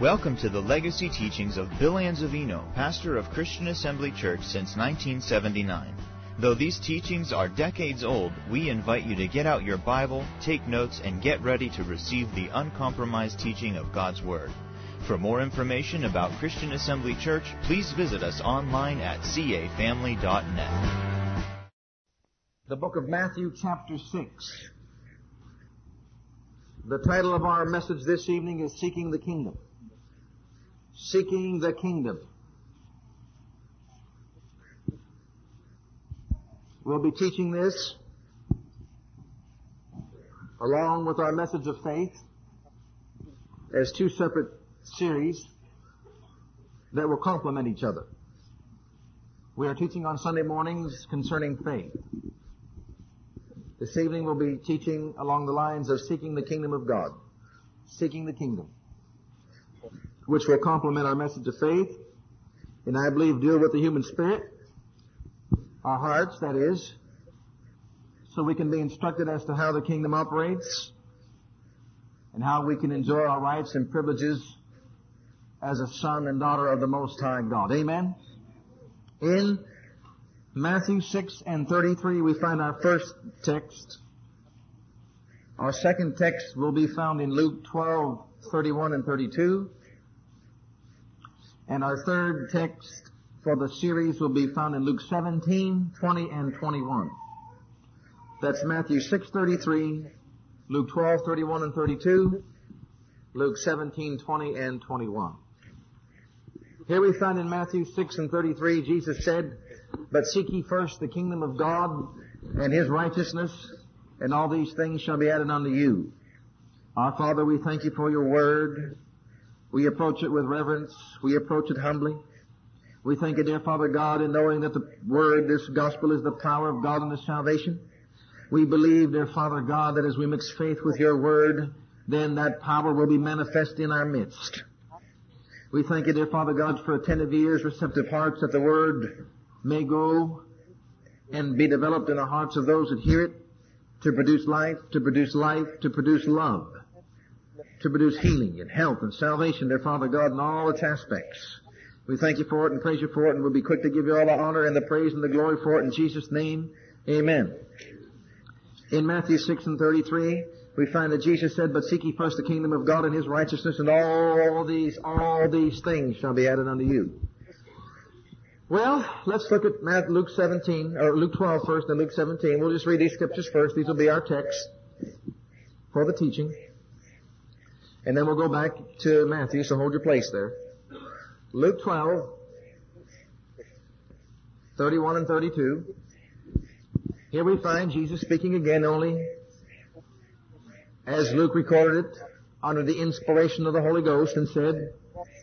Welcome to the legacy teachings of Bill Anzavino, pastor of Christian Assembly Church since 1979. Though these teachings are decades old, we invite you to get out your Bible, take notes, and get ready to receive the uncompromised teaching of God's Word. For more information about Christian Assembly Church, please visit us online at cafamily.net. The book of Matthew, chapter 6. The title of our message this evening is Seeking the Kingdom. Seeking the Kingdom. We'll be teaching this along with our message of faith as two separate series that will complement each other. We are teaching on Sunday mornings concerning faith. This evening we'll be teaching along the lines of seeking the kingdom of God. Seeking the kingdom. Which will complement our message of faith. And I believe deal with the human spirit. Our hearts, that is. So we can be instructed as to how the kingdom operates. And how we can enjoy our rights and privileges as a son and daughter of the Most High God. Amen? In Matthew 6 and 33, we find our first text. Our second text will be found in Luke 12, 31 and 32. And our third text for the series will be found in Luke 17, 20 and 21. That's Matthew 6, 33, Luke 12, 31 and 32, Luke 17, 20 and 21. Here we find in Matthew 6 and 33, Jesus said, but seek ye first the kingdom of God and His righteousness, and all these things shall be added unto you. Our Father, we thank you for your word. We approach it with reverence. We approach it humbly. We thank you, dear Father God, in knowing that the word, this gospel is the power of God and the salvation. We believe, dear Father God, that as we mix faith with your word, then that power will be manifest in our midst. We thank you, dear Father God, for attentive ears, receptive hearts, that the word may go and be developed in the hearts of those that hear it to produce life, to produce life, to produce love, to produce healing and health and salvation, dear Father God, in all its aspects. We thank you for it and praise you for it and we'll be quick to give you all the honor and the praise and the glory for it in Jesus' name. Amen. In Matthew 6 and 33, we find that Jesus said, But seek ye first the kingdom of God and His righteousness and all these, all these things shall be added unto you. Well, let's look at Matthew, Luke 17, or Luke 12 first, then Luke 17. We'll just read these scriptures first. These will be our text for the teaching. And then we'll go back to Matthew, so hold your place there. Luke 12, 31 and 32. Here we find Jesus speaking again only as Luke recorded it under the inspiration of the Holy Ghost and said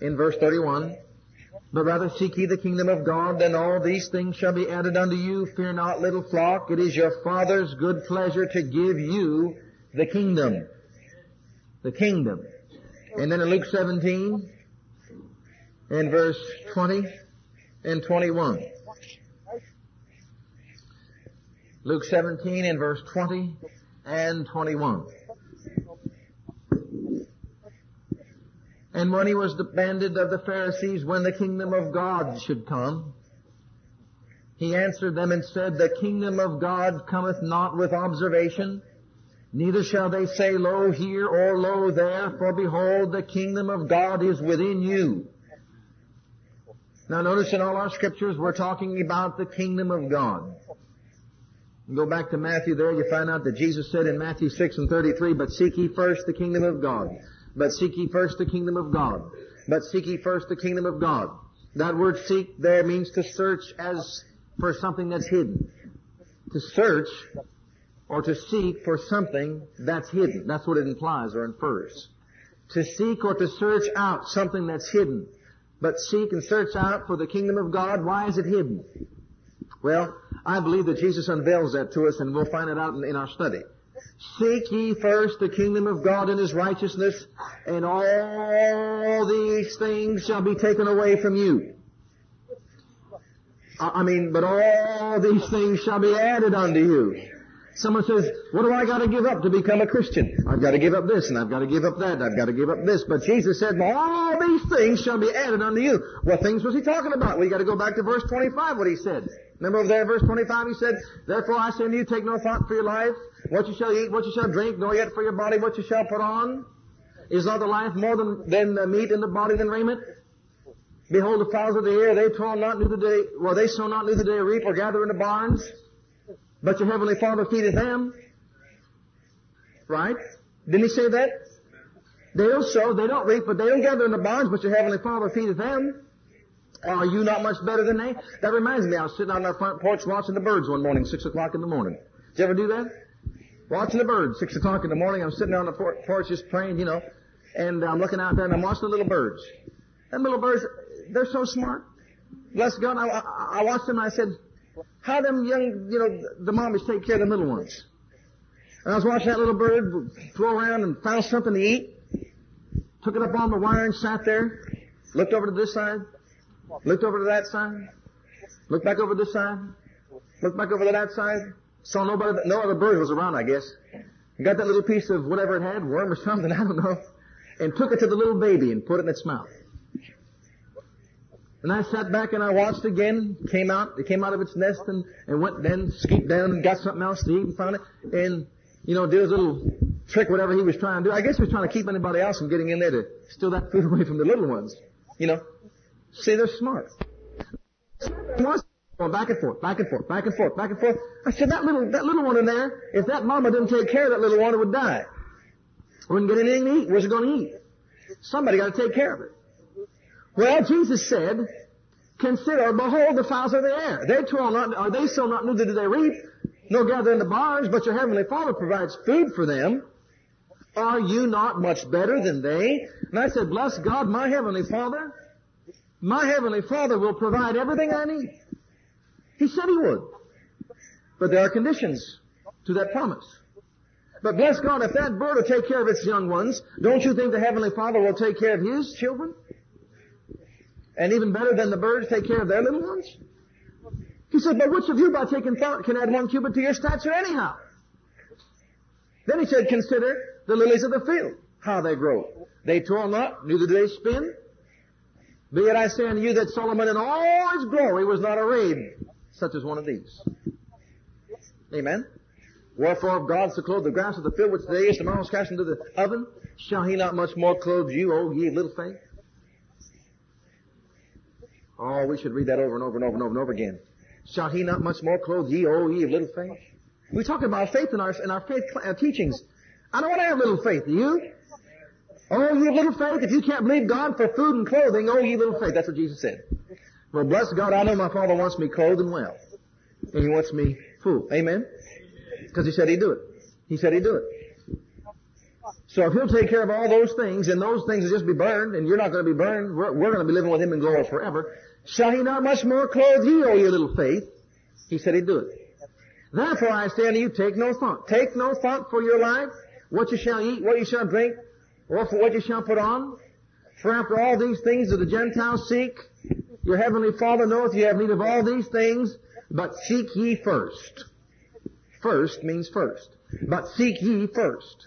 in verse 31, but rather seek ye the kingdom of God, then all these things shall be added unto you. Fear not, little flock. It is your Father's good pleasure to give you the kingdom. The kingdom. And then in Luke 17, in verse 20 and 21. Luke 17 in verse 20 and 21. And when he was demanded of the Pharisees when the kingdom of God should come, he answered them and said, The kingdom of God cometh not with observation, neither shall they say, Lo here or lo there, for behold, the kingdom of God is within you. Now notice in all our scriptures we're talking about the kingdom of God. Go back to Matthew there, you find out that Jesus said in Matthew 6 and 33, But seek ye first the kingdom of God but seek ye first the kingdom of God. But seek ye first the kingdom of God. That word seek there means to search as for something that's hidden. To search or to seek for something that's hidden. That's what it implies or infers. To seek or to search out something that's hidden. But seek and search out for the kingdom of God. Why is it hidden? Well, I believe that Jesus unveils that to us and we'll find it out in, in our study. Seek ye first the kingdom of God and His righteousness, and all these things shall be taken away from you. I mean, but all these things shall be added unto you. Someone says, what do I got to give up to become a Christian? I've got to give up this and I've got to give up that and I've got to give up this. But Jesus said, all these things shall be added unto you. What things was he talking about? We got to go back to verse 25, what he said. Remember over there, verse 25, he said, Therefore I say unto you, take no thought for your life, what you shall eat, what you shall drink, nor yet for your body what you shall put on. Is not the life more than, than the meat in the body than raiment? Behold the fowls of the air, they toil not, neither day, well they sow not, neither they reap or gather in the barns. But your heavenly Father feedeth them. Right? Didn't he say that? They don't sow, they don't reap, but they don't gather in the barns, but your heavenly Father feedeth them. Are you not much better than they? That reminds me, I was sitting on our front porch watching the birds one morning, six o'clock in the morning. Did you ever do that? Watching the birds, six o'clock in the morning, I'm sitting on the porch just praying, you know, and I'm looking out there and I'm watching the little birds. And little birds, they're so smart. Bless God, I, I, I watched them and I said, how them young, you know, the mommies take care of the little ones. And I was watching that little bird flow around and found something to eat. Took it up on the wire and sat there. Looked over to this side. Looked over to that side. Looked back over this side. Looked back over to that side. Saw nobody, no other bird was around, I guess. Got that little piece of whatever it had, worm or something, I don't know. And took it to the little baby and put it in its mouth. And I sat back and I watched again, came out, it came out of its nest and, and went then, skeeped down and got something else to eat and found it. And, you know, did his little trick, whatever he was trying to do. I guess he was trying to keep anybody else from getting in there to steal that food away from the little ones. You know. See, they're smart. Going back and forth, back and forth, back and forth, back and forth. I said, that little, that little one in there, if that mama didn't take care of that little one, it would die. Wouldn't get anything to eat. Where's it going to eat? Somebody got to take care of it. Well, Jesus said, consider, behold the fowls of the air. They toil not, or they sow not, neither do they reap, nor gather in the barns, but your heavenly Father provides food for them. Are you not much better than they? And I said, bless God, my heavenly Father, my heavenly Father will provide everything I need. He said he would. But there are conditions to that promise. But bless God, if that bird will take care of its young ones, don't you think the Heavenly Father will take care of His children? And even better than the birds take care of their little ones? He said, but which of you by taking thought can add one cubit to your stature anyhow? Then he said, consider the lilies of the field, how they grow. They toil not, neither do they spin. Be it I say unto you that Solomon in all his glory was not arrayed such as one of these. Amen. Wherefore if God so clothe the grass of the field which today is tomorrow is cast into the oven, shall he not much more clothe you, O ye little faith? Oh, we should read that over and over and over and over and over again. Shall he not much more clothe ye, O ye of little faith? We talk about faith in our, in our faith uh, teachings. I don't want to have little faith. Do you? Oh, ye little faith, if you can't believe God for food and clothing, oh, ye little faith. That's what Jesus said. Well, bless God, I know my Father wants me clothed and well. And He wants me full. Amen? Because He said He'd do it. He said He'd do it. So if He'll take care of all those things, and those things will just be burned, and you're not going to be burned, we're, we're going to be living with Him in glory forever, shall He not much more clothe you, O you little faith? He said He'd do it. Therefore I say unto you, take no thought. Take no thought for your life, what you shall eat, what you shall drink, or for what you shall put on. For after all these things do the Gentiles seek, your heavenly Father knoweth you have need of all these things, but seek ye first. First means first. But seek ye first.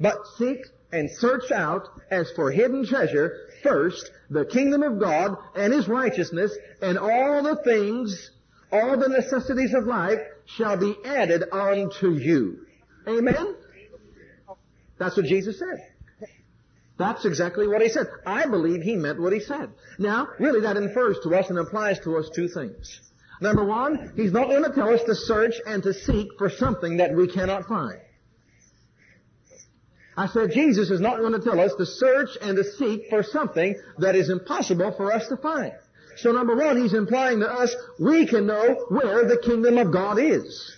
But seek and search out as for hidden treasure first the kingdom of God and his righteousness and all the things, all the necessities of life shall be added unto you. Amen? That's what Jesus said. That's exactly what he said. I believe he meant what he said. Now, really that infers to us and implies to us two things. Number one, he's not going to tell us to search and to seek for something that we cannot find. I said Jesus is not going to tell us to search and to seek for something that is impossible for us to find. So number one, he's implying to us we can know where the kingdom of God is.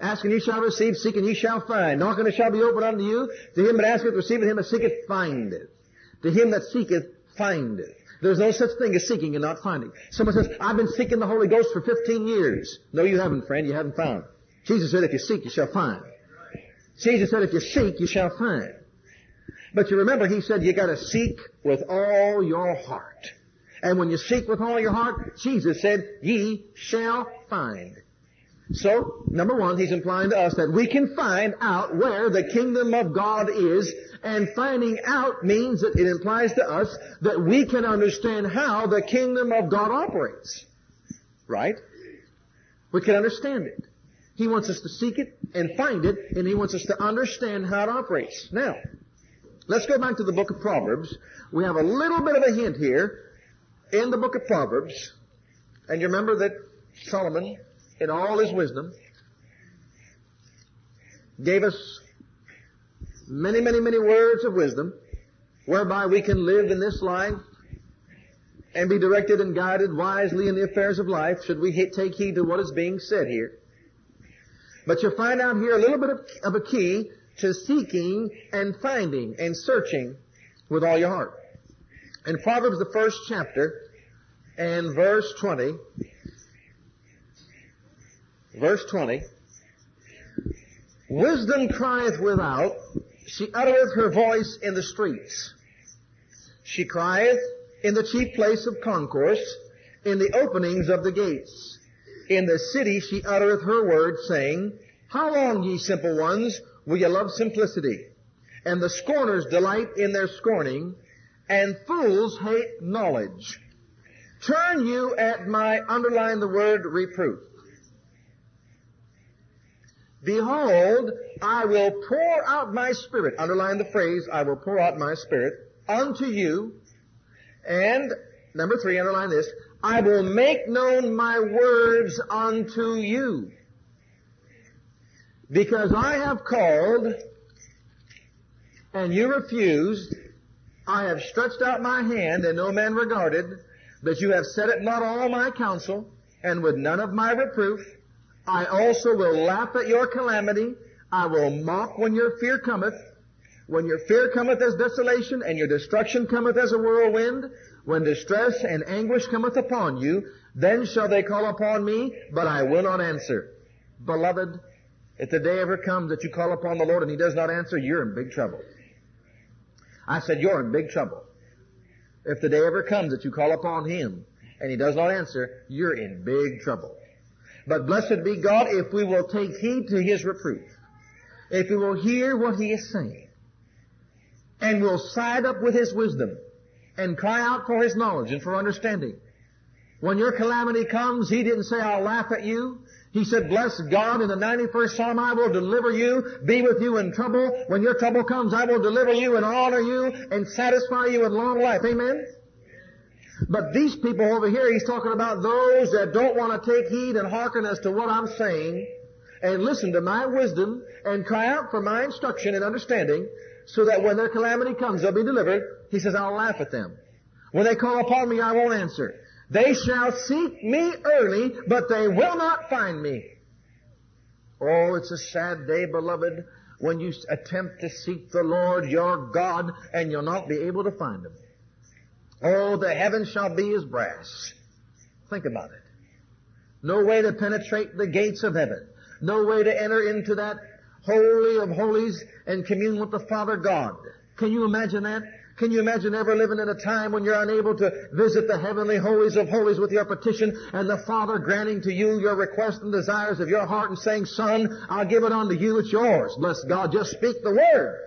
Asking you shall receive, seeking you shall find. Knocking it shall be opened unto you. To him that asketh, receiveth, him that seeketh, findeth. To him that seeketh, findeth. There's no such thing as seeking and not finding. Someone says, I've been seeking the Holy Ghost for 15 years. No, you haven't, friend. You haven't found. Jesus said, if you seek, you shall find. Jesus said, if you seek, you shall find. But you remember, he said, you gotta seek with all your heart. And when you seek with all your heart, Jesus said, ye shall find. So, number one, he's implying to us that we can find out where the kingdom of God is, and finding out means that it implies to us that we can understand how the kingdom of God operates. Right? We can understand it. He wants us to seek it and find it, and He wants us to understand how it operates. Now, let's go back to the book of Proverbs. We have a little bit of a hint here in the book of Proverbs. And you remember that Solomon, in all his wisdom, gave us many, many, many words of wisdom whereby we can live in this life and be directed and guided wisely in the affairs of life should we take heed to what is being said here. But you'll find out here a little bit of, of a key to seeking and finding and searching with all your heart. In Proverbs, the first chapter, and verse 20, verse 20, Wisdom crieth without, she uttereth her voice in the streets. She crieth in the chief place of concourse, in the openings of the gates. In the city she uttereth her word, saying, How long, ye simple ones, will ye love simplicity? And the scorners delight in their scorning, and fools hate knowledge. Turn you at my, underline the word reproof. Behold, I will pour out my spirit, underline the phrase, I will pour out my spirit unto you, and number three, underline this, I will make known my words unto you. Because I have called and you refused, I have stretched out my hand and no man regarded, but you have set it not all my counsel, and with none of my reproof. I also will laugh at your calamity. I will mock when your fear cometh. When your fear cometh as desolation, and your destruction cometh as a whirlwind, when distress and anguish cometh upon you, then shall they call upon me, but I will not answer. Beloved, if the day ever comes that you call upon the Lord and He does not answer, you're in big trouble. I said, you're in big trouble. If the day ever comes that you call upon Him and He does not answer, you're in big trouble. But blessed be God if we will take heed to His reproof. If we will hear what He is saying. And will side up with His wisdom and cry out for his knowledge and for understanding. When your calamity comes, he didn't say, I'll laugh at you. He said, bless God in the 91st Psalm, I will deliver you, be with you in trouble. When your trouble comes, I will deliver you and honor you and satisfy you with long life. Amen? But these people over here, he's talking about those that don't want to take heed and hearken as to what I'm saying and listen to my wisdom and cry out for my instruction and understanding so that when their calamity comes, they'll be delivered. He says, I'll laugh at them. When they call upon me, I won't answer. They shall seek me early, but they will not find me. Oh, it's a sad day, beloved, when you attempt to seek the Lord your God and you'll not be able to find Him. Oh, the heavens shall be as brass. Think about it. No way to penetrate the gates of heaven. No way to enter into that holy of holies and commune with the Father God. Can you imagine that? Can you imagine ever living in a time when you're unable to visit the heavenly holies of holies with your petition and the Father granting to you your requests and desires of your heart and saying, son, I'll give it unto you, it's yours. Bless God, just speak the word.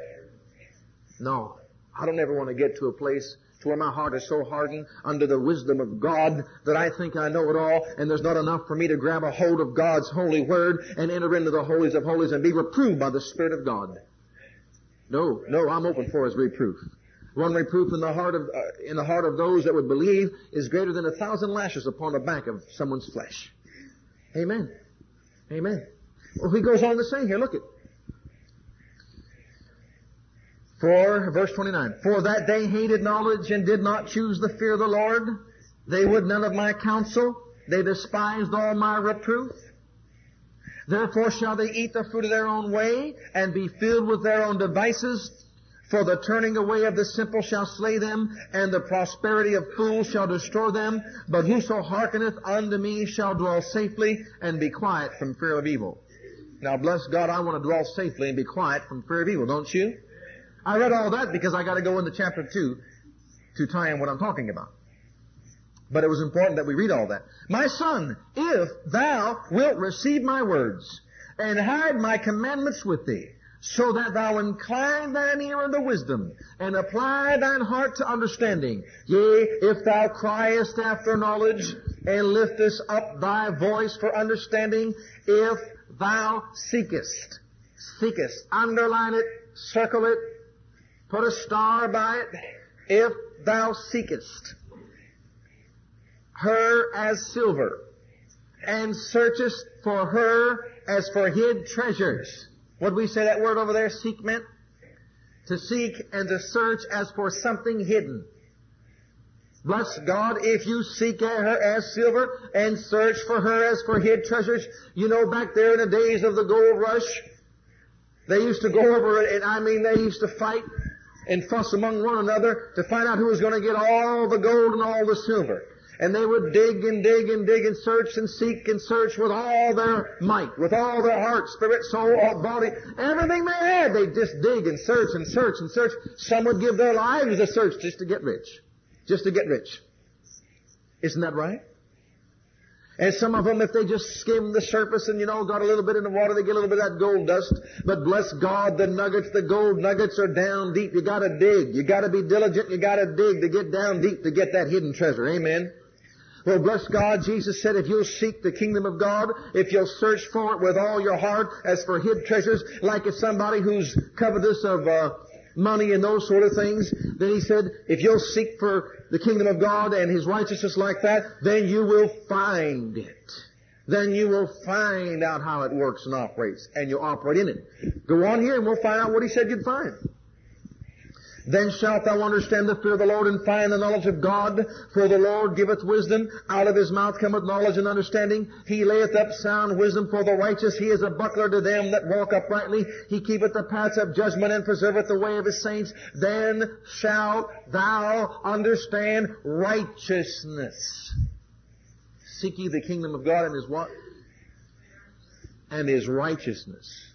No, I don't ever want to get to a place to where my heart is so hardened under the wisdom of God that I think I know it all and there's not enough for me to grab a hold of God's holy word and enter into the holies of holies and be reproved by the Spirit of God. No, no, I'm open for His reproof. One reproof in the heart of, uh, in the heart of those that would believe is greater than a thousand lashes upon the back of someone's flesh. Amen. Amen. Well, he goes on to say here, look at, For, verse 29, For that they hated knowledge and did not choose the fear of the Lord, they would none of my counsel, they despised all my reproof. Therefore shall they eat the fruit of their own way, and be filled with their own devices. For the turning away of the simple shall slay them, and the prosperity of fools shall destroy them. But whoso hearkeneth unto me shall dwell safely, and be quiet from fear of evil. Now bless God, I want to dwell safely and be quiet from fear of evil, don't you? I read all that because I got to go into chapter 2 to tie in what I'm talking about. But it was important that we read all that. My son, if thou wilt receive my words and hide my commandments with thee, so that thou incline thine ear unto wisdom, and apply thine heart to understanding. Yea, if thou criest after knowledge, and liftest up thy voice for understanding, if thou seekest, seekest, underline it, circle it, put a star by it, if thou seekest her as silver, and searchest for her as for hid treasures. What we say that word over there, seek meant? To seek and to search as for something hidden. Bless God if you seek her as silver and search for her as for hid treasures. You know, back there in the days of the gold rush, they used to go over it, and I mean, they used to fight and fuss among one another to find out who was going to get all the gold and all the silver. And they would dig and dig and dig and search and seek and search with all their might, with all their heart, spirit, soul, body, everything they had. They'd just dig and search and search and search. Some would give their lives a search just to get rich. Just to get rich. Isn't that right? And some of them, if they just skim the surface and, you know, got a little bit in the water, they get a little bit of that gold dust. But bless God, the nuggets, the gold nuggets are down deep. You gotta dig. You gotta be diligent. You gotta dig to get down deep to get that hidden treasure. Amen. Well, bless God, Jesus said, if you'll seek the kingdom of God, if you'll search for it with all your heart, as for hid treasures, like if somebody who's covetous of uh, money and those sort of things, then he said, if you'll seek for the kingdom of God and his righteousness like that, then you will find it. Then you will find out how it works and operates, and you'll operate in it. Go on here and we'll find out what he said you'd find. Then shalt thou understand the fear of the Lord and find the knowledge of God. For the Lord giveth wisdom. Out of his mouth cometh knowledge and understanding. He layeth up sound wisdom for the righteous. He is a buckler to them that walk uprightly. He keepeth the paths of judgment and preserveth the way of his saints. Then shalt thou understand righteousness. Seek ye the kingdom of God and his what? And his righteousness.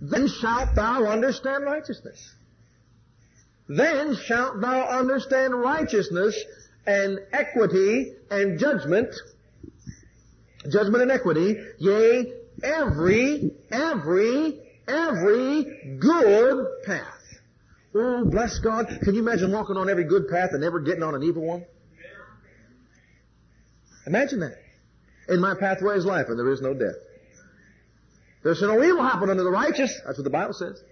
Then shalt thou understand righteousness. Then shalt thou understand righteousness and equity and judgment, judgment and equity, yea, every, every, every good path. Oh, bless God. Can you imagine walking on every good path and never getting on an evil one? Imagine that. In my pathway is life and there is no death. There's no evil happen unto the righteous. That's what the Bible says.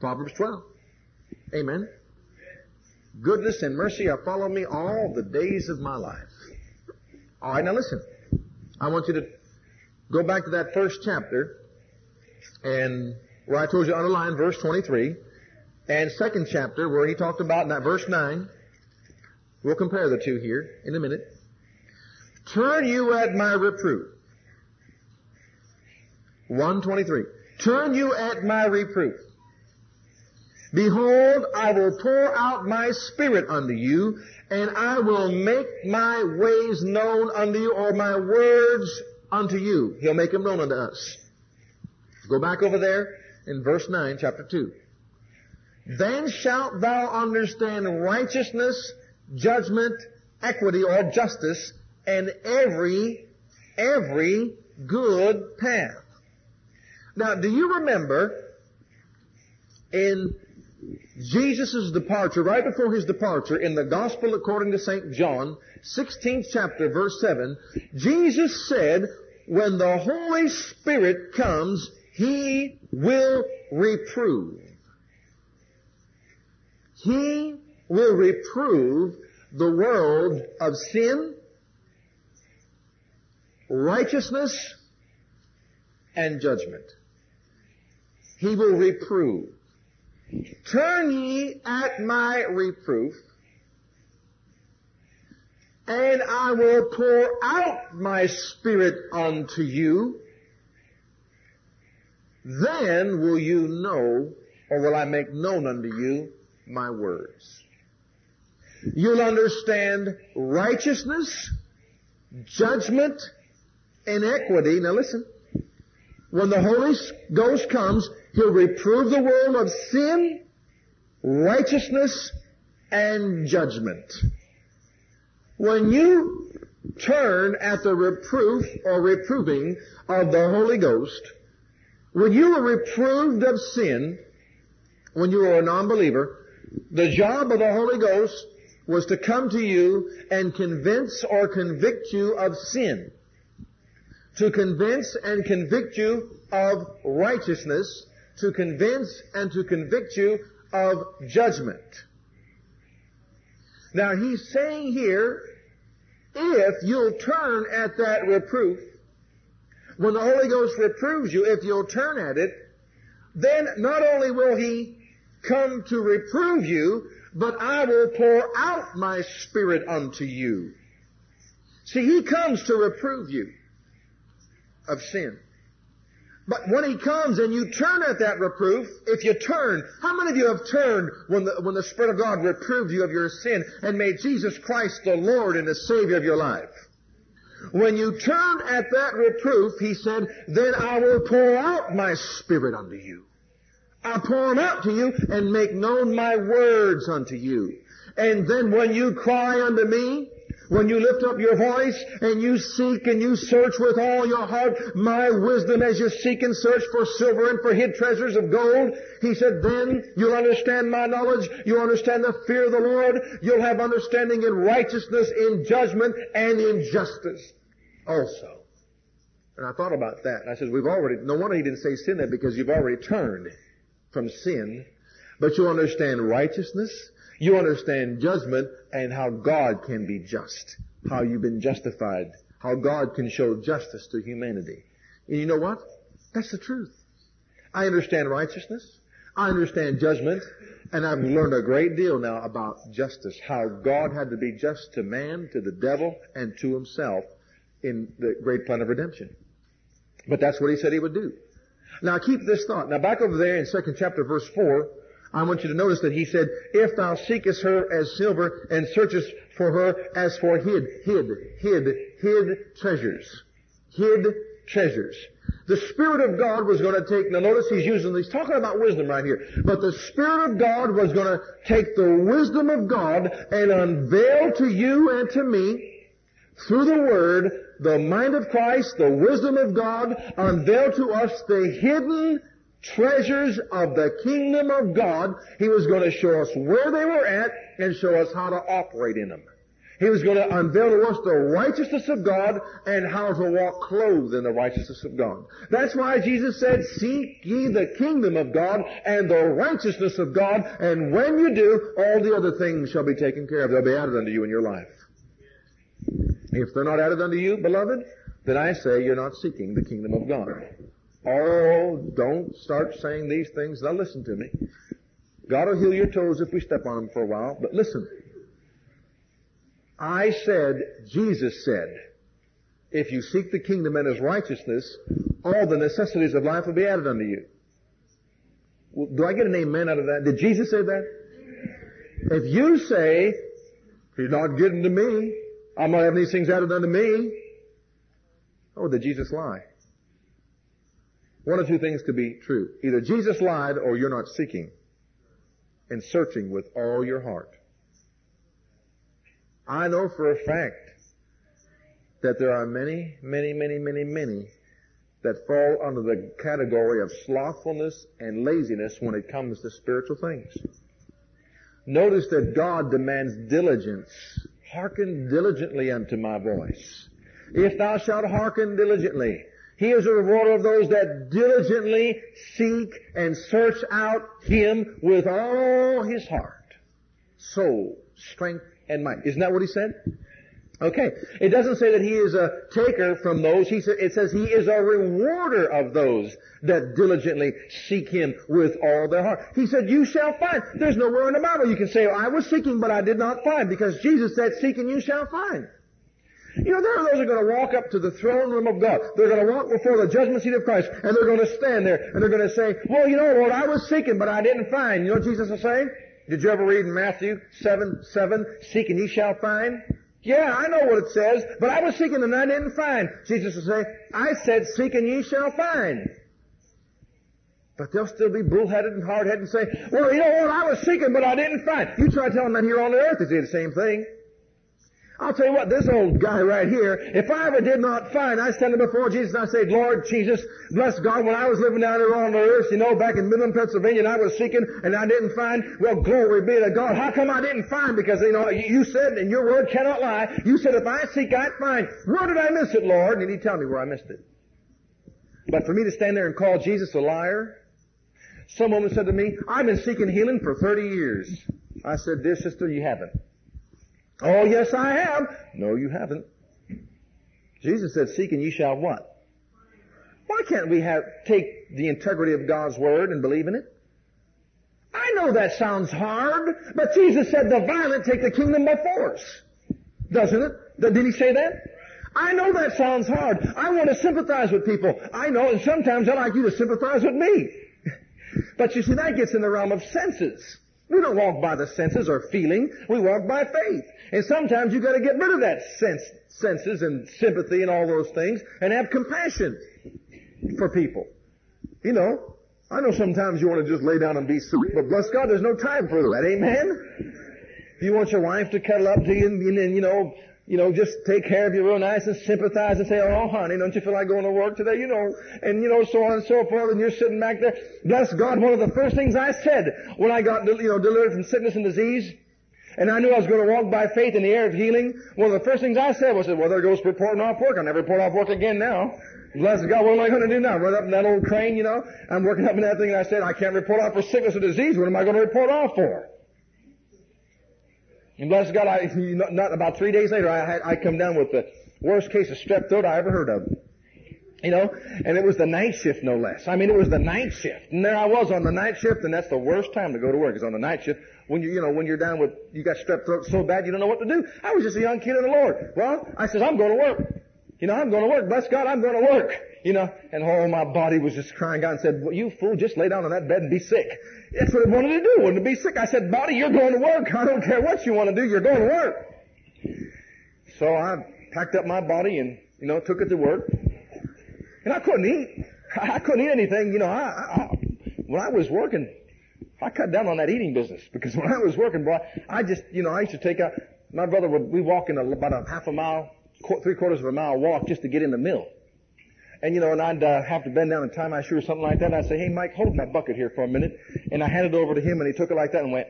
Proverbs 12. Amen. Goodness and mercy are following me all the days of my life. All right, now listen. I want you to go back to that first chapter and where I told you underline verse 23 and second chapter where he talked about in that verse 9. We'll compare the two here in a minute. Turn you at my reproof. 123. Turn you at my reproof. Behold, I will pour out my spirit unto you, and I will make my ways known unto you, or my words unto you. He'll make them known unto us. Go back over there in verse 9, chapter 2. Then shalt thou understand righteousness, judgment, equity, or justice, and every, every good path. Now, do you remember in Jesus' departure, right before his departure, in the Gospel according to St. John, 16th chapter, verse 7, Jesus said, when the Holy Spirit comes, He will reprove. He will reprove the world of sin, righteousness, and judgment. He will reprove. Turn ye at my reproof, and I will pour out my spirit unto you. Then will you know, or will I make known unto you my words. You'll understand righteousness, judgment, and equity. Now listen. When the Holy Ghost comes, He'll reprove the world of sin, righteousness, and judgment. When you turn at the reproof or reproving of the Holy Ghost, when you were reproved of sin, when you were a non-believer, the job of the Holy Ghost was to come to you and convince or convict you of sin. To convince and convict you of righteousness. To convince and to convict you of judgment. Now he's saying here, if you'll turn at that reproof, when the Holy Ghost reproves you, if you'll turn at it, then not only will He come to reprove you, but I will pour out my Spirit unto you. See, He comes to reprove you of sin. But when He comes and you turn at that reproof, if you turn, how many of you have turned when the, when the Spirit of God reproved you of your sin and made Jesus Christ the Lord and the Savior of your life? When you turn at that reproof, He said, then I will pour out my Spirit unto you. I'll pour them out to you and make known my words unto you. And then when you cry unto me, when you lift up your voice and you seek and you search with all your heart my wisdom as you seek and search for silver and for hid treasures of gold, he said, then you'll understand my knowledge, you'll understand the fear of the Lord, you'll have understanding in righteousness, in judgment, and in justice also. And I thought about that. I said, we've already, no wonder he didn't say sin there because you've already turned from sin, but you understand righteousness, you understand judgment, and how God can be just, how you've been justified, how God can show justice to humanity. And you know what? That's the truth. I understand righteousness, I understand judgment, and I've learned a great deal now about justice, how God had to be just to man, to the devil, and to himself in the great plan of redemption. But that's what he said he would do. Now keep this thought. Now back over there in second chapter verse four, I want you to notice that he said, if thou seekest her as silver and searchest for her as for hid, hid, hid, hid treasures. Hid treasures. The Spirit of God was going to take, now notice he's using, he's talking about wisdom right here, but the Spirit of God was going to take the wisdom of God and unveil to you and to me through the Word, the mind of Christ, the wisdom of God, unveil to us the hidden treasures of the kingdom of God. He was going to show us where they were at and show us how to operate in them. He was going to unveil to us the righteousness of God and how to walk clothed in the righteousness of God. That's why Jesus said, seek ye the kingdom of God and the righteousness of God, and when you do, all the other things shall be taken care of. They'll be added unto you in your life. If they're not added unto you, beloved, then I say you're not seeking the kingdom of God. Oh, don't start saying these things. Now listen to me. God will heal your toes if we step on them for a while, but listen. I said, Jesus said, if you seek the kingdom and his righteousness, all the necessities of life will be added unto you. Well, do I get an amen out of that? Did Jesus say that? If you say, he's not getting to me, I'm not having these things added unto me. Oh, did Jesus lie? One of two things could be true. Either Jesus lied or you're not seeking and searching with all your heart. I know for a fact that there are many, many, many, many, many that fall under the category of slothfulness and laziness when it comes to spiritual things. Notice that God demands diligence Hearken diligently unto my voice. If thou shalt hearken diligently, he is a rewarder of those that diligently seek and search out him with all his heart, soul, strength, and might. Isn't that what he said? Okay. It doesn't say that he is a taker from those. He sa- it says he is a rewarder of those that diligently seek him with all their heart. He said, you shall find. There's nowhere in the Bible you can say, oh, I was seeking, but I did not find, because Jesus said, seek and you shall find. You know, there are those who are going to walk up to the throne room of God. They're going to walk before the judgment seat of Christ, and they're going to stand there, and they're going to say, well, you know, Lord, I was seeking, but I didn't find. You know what Jesus is saying? Did you ever read in Matthew 7, 7, seek and ye shall find? Yeah, I know what it says, but I was seeking and I didn't find. Jesus will say, I said, seek and ye shall find. But they'll still be bullheaded and hard-headed and say, well, you know what, I was seeking, but I didn't find. You try telling that here on the earth, say the same thing. I'll tell you what, this old guy right here, if I ever did not find, I stand before Jesus and I say, Lord Jesus, bless God, when I was living down here on the earth, you know, back in Midland, Pennsylvania, and I was seeking and I didn't find, well, glory be to God. How come I didn't find? Because, you know, you said, and your word cannot lie, you said if I seek, I'd find. Where did I miss it, Lord? And he'd tell me where I missed it. But for me to stand there and call Jesus a liar, some woman said to me, I've been seeking healing for 30 years. I said, dear sister, you haven't. Oh, yes, I have. No, you haven't. Jesus said, seek and you shall what? Why can't we have, take the integrity of God's Word and believe in it? I know that sounds hard, but Jesus said the violent take the kingdom by force. Doesn't it? Didn't he say that? I know that sounds hard. I want to sympathize with people. I know, and sometimes I'd like you to sympathize with me. but you see, that gets in the realm of senses. We don't walk by the senses or feeling. We walk by faith. And sometimes you've got to get rid of that sense, senses and sympathy and all those things and have compassion for people. You know, I know sometimes you want to just lay down and be sweet, but bless God, there's no time for that. Amen? You want your wife to cuddle up to you and, and you know, you know, just take care of you real nice and sympathize and say, oh honey, don't you feel like going to work today? You know, and you know, so on and so forth, and you're sitting back there. Bless God, one of the first things I said when I got, you know, delivered from sickness and disease, and I knew I was going to walk by faith in the air of healing. One of the first things I said was, well, there goes reporting off work. I'll never report off work again now. Bless God, what am I going to do now? Run up in that old crane, you know? I'm working up in that thing and I said, I can't report off for sickness or disease. What am I going to report off for? And bless God, I, not, not about three days later, I I come down with the worst case of strep throat I ever heard of. You know, and it was the night shift no less. I mean, it was the night shift. And there I was on the night shift, and that's the worst time to go to work is on the night shift when you, you know, when you're down with, you got strep throat so bad you don't know what to do. I was just a young kid in the Lord. Well, I says, I'm going to work. You know, I'm going to work. Bless God, I'm going to work. You know, and all my body was just crying out and said, well, you fool, just lay down on that bed and be sick. That's what it wanted to do, wanted to be sick. I said, body, you're going to work. I don't care what you want to do, you're going to work. So I packed up my body and, you know, took it to work. And I couldn't eat. I couldn't eat anything. You know, I, I, when I was working, I cut down on that eating business because when I was working, boy, I just, you know, I used to take out, my brother would, we walk in a, about a half a mile, three quarters of a mile walk just to get in the mill. And you know, and I'd uh, have to bend down and tie my shoe or something like that. And I'd say, hey Mike, hold my bucket here for a minute. And I handed it over to him and he took it like that and went.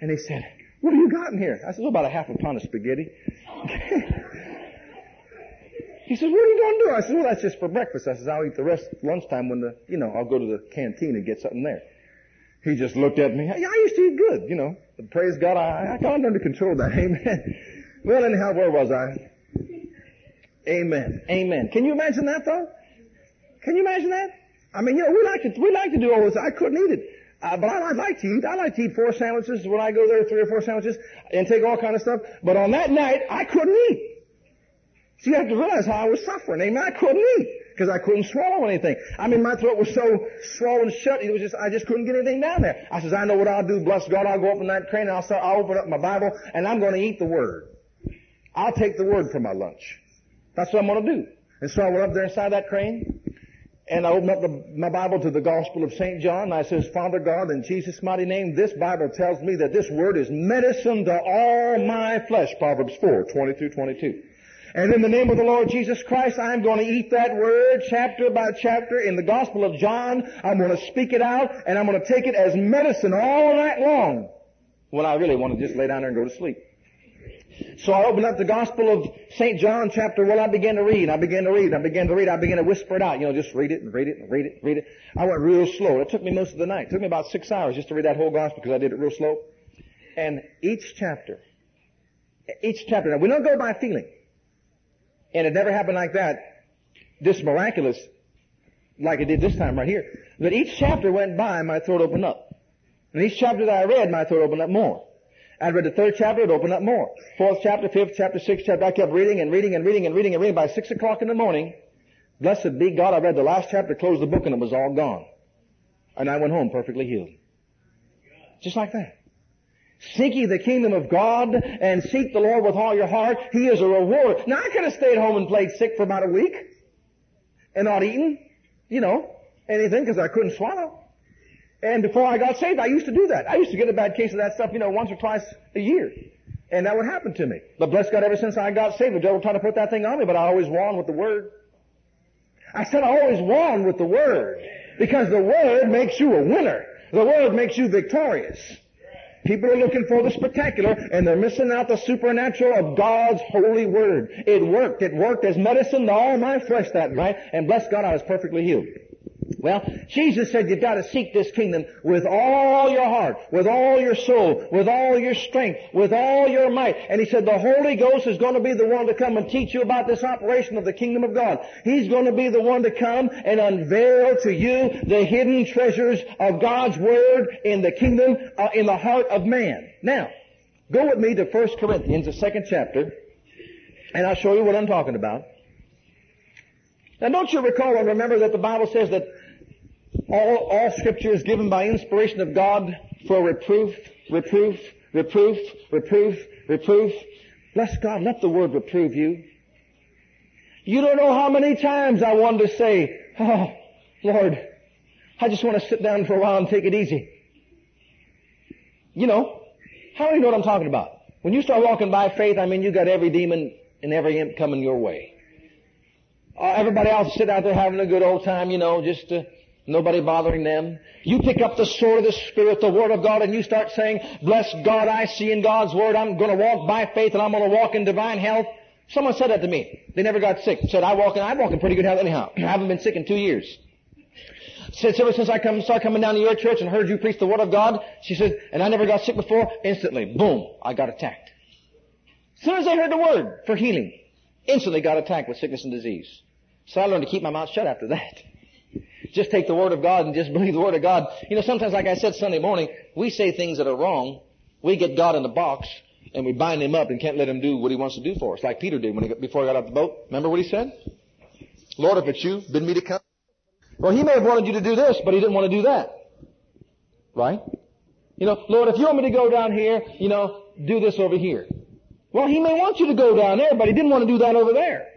And he said, what have you got in here? I said, well, about a half a pound of spaghetti. He said, what are you going to do? I said, well, that's just for breakfast. I said, I'll eat the rest lunchtime when the, you know, I'll go to the canteen and get something there. He just looked at me. Yeah, I used to eat good, you know. But praise God, I, I got under control that. Amen. Well, anyhow, where was I? Amen. Amen. Can you imagine that though? Can you imagine that? I mean, you know, we like to, we like to do all this. I couldn't eat it. Uh, but I, I like to eat. I like to eat four sandwiches when I go there, three or four sandwiches, and take all kind of stuff. But on that night, I couldn't eat. So you have to realize how I was suffering. Amen. I couldn't eat because I couldn't swallow anything. I mean, my throat was so swollen shut. It was just I just couldn't get anything down there. I says, I know what I'll do. Bless God, I'll go up in that crane and I'll start. I'll open up my Bible and I'm going to eat the Word. I'll take the Word for my lunch. That's what I'm going to do. And so I went up there inside that crane and I opened up the, my Bible to the Gospel of St. John and I says, Father God, in Jesus' mighty name, this Bible tells me that this Word is medicine to all my flesh. Proverbs 4, 22, 22. And in the name of the Lord Jesus Christ, I'm going to eat that word chapter by chapter in the Gospel of John. I'm going to speak it out and I'm going to take it as medicine all night long when I really want to just lay down there and go to sleep. So I opened up the Gospel of St. John chapter 1. I began to read. I began to read. I began to read. I began to whisper it out. You know, just read it and read it and read it and read it. I went real slow. It took me most of the night. It took me about six hours just to read that whole Gospel because I did it real slow. And each chapter, each chapter, now we don't go by feeling. And it never happened like that, this miraculous, like it did this time right here. But each chapter went by, my throat opened up. And each chapter that I read, my throat opened up more. I read the third chapter, it opened up more. Fourth chapter, fifth chapter, sixth chapter, I kept reading and reading and reading and reading and reading. By six o'clock in the morning, blessed be God, I read the last chapter, closed the book, and it was all gone. And I went home perfectly healed. Just like that. Seek ye the kingdom of God and seek the Lord with all your heart. He is a rewarder. Now I could have stayed home and played sick for about a week and not eaten, you know, anything because I couldn't swallow. And before I got saved, I used to do that. I used to get a bad case of that stuff, you know, once or twice a year. And that would happen to me. But bless God, ever since I got saved, the devil tried to put that thing on me, but I always won with the Word. I said I always won with the Word. Because the Word makes you a winner. The Word makes you victorious. People are looking for the spectacular and they're missing out the supernatural of God's holy word. It worked. It worked as medicine to all my flesh that night and bless God I was perfectly healed. Well, Jesus said you've got to seek this kingdom with all your heart, with all your soul, with all your strength, with all your might. And he said the Holy Ghost is going to be the one to come and teach you about this operation of the kingdom of God. He's going to be the one to come and unveil to you the hidden treasures of God's Word in the kingdom, uh, in the heart of man. Now, go with me to 1 Corinthians, the second chapter, and I'll show you what I'm talking about. Now don't you recall and remember that the Bible says that all, all scripture is given by inspiration of God for reproof, reproof, reproof, reproof, reproof. Bless God, let the word reprove you. You don't know how many times I wanted to say, oh, Lord, I just want to sit down for a while and take it easy. You know, how many know what I'm talking about? When you start walking by faith, I mean you got every demon and every imp coming your way. Uh, everybody else sit out there having a good old time, you know, just uh, nobody bothering them. You pick up the sword of the Spirit, the Word of God, and you start saying, bless God, I see in God's Word, I'm going to walk by faith and I'm going to walk in divine health. Someone said that to me. They never got sick. Said, I walk in, I walk in pretty good health anyhow. I haven't been sick in two years. Said, ever since I come, started coming down to your church and heard you preach the Word of God, she said, and I never got sick before, instantly, boom, I got attacked. As soon as I heard the Word for healing, instantly got attacked with sickness and disease. So I learned to keep my mouth shut after that. Just take the Word of God and just believe the Word of God. You know, sometimes, like I said Sunday morning, we say things that are wrong. We get God in the box and we bind him up and can't let him do what he wants to do for us, like Peter did when he before he got out the boat. Remember what he said? Lord, if it's you, bid me to come. Well, he may have wanted you to do this, but he didn't want to do that. Right? You know, Lord, if you want me to go down here, you know, do this over here. Well, he may want you to go down there, but he didn't want to do that over there.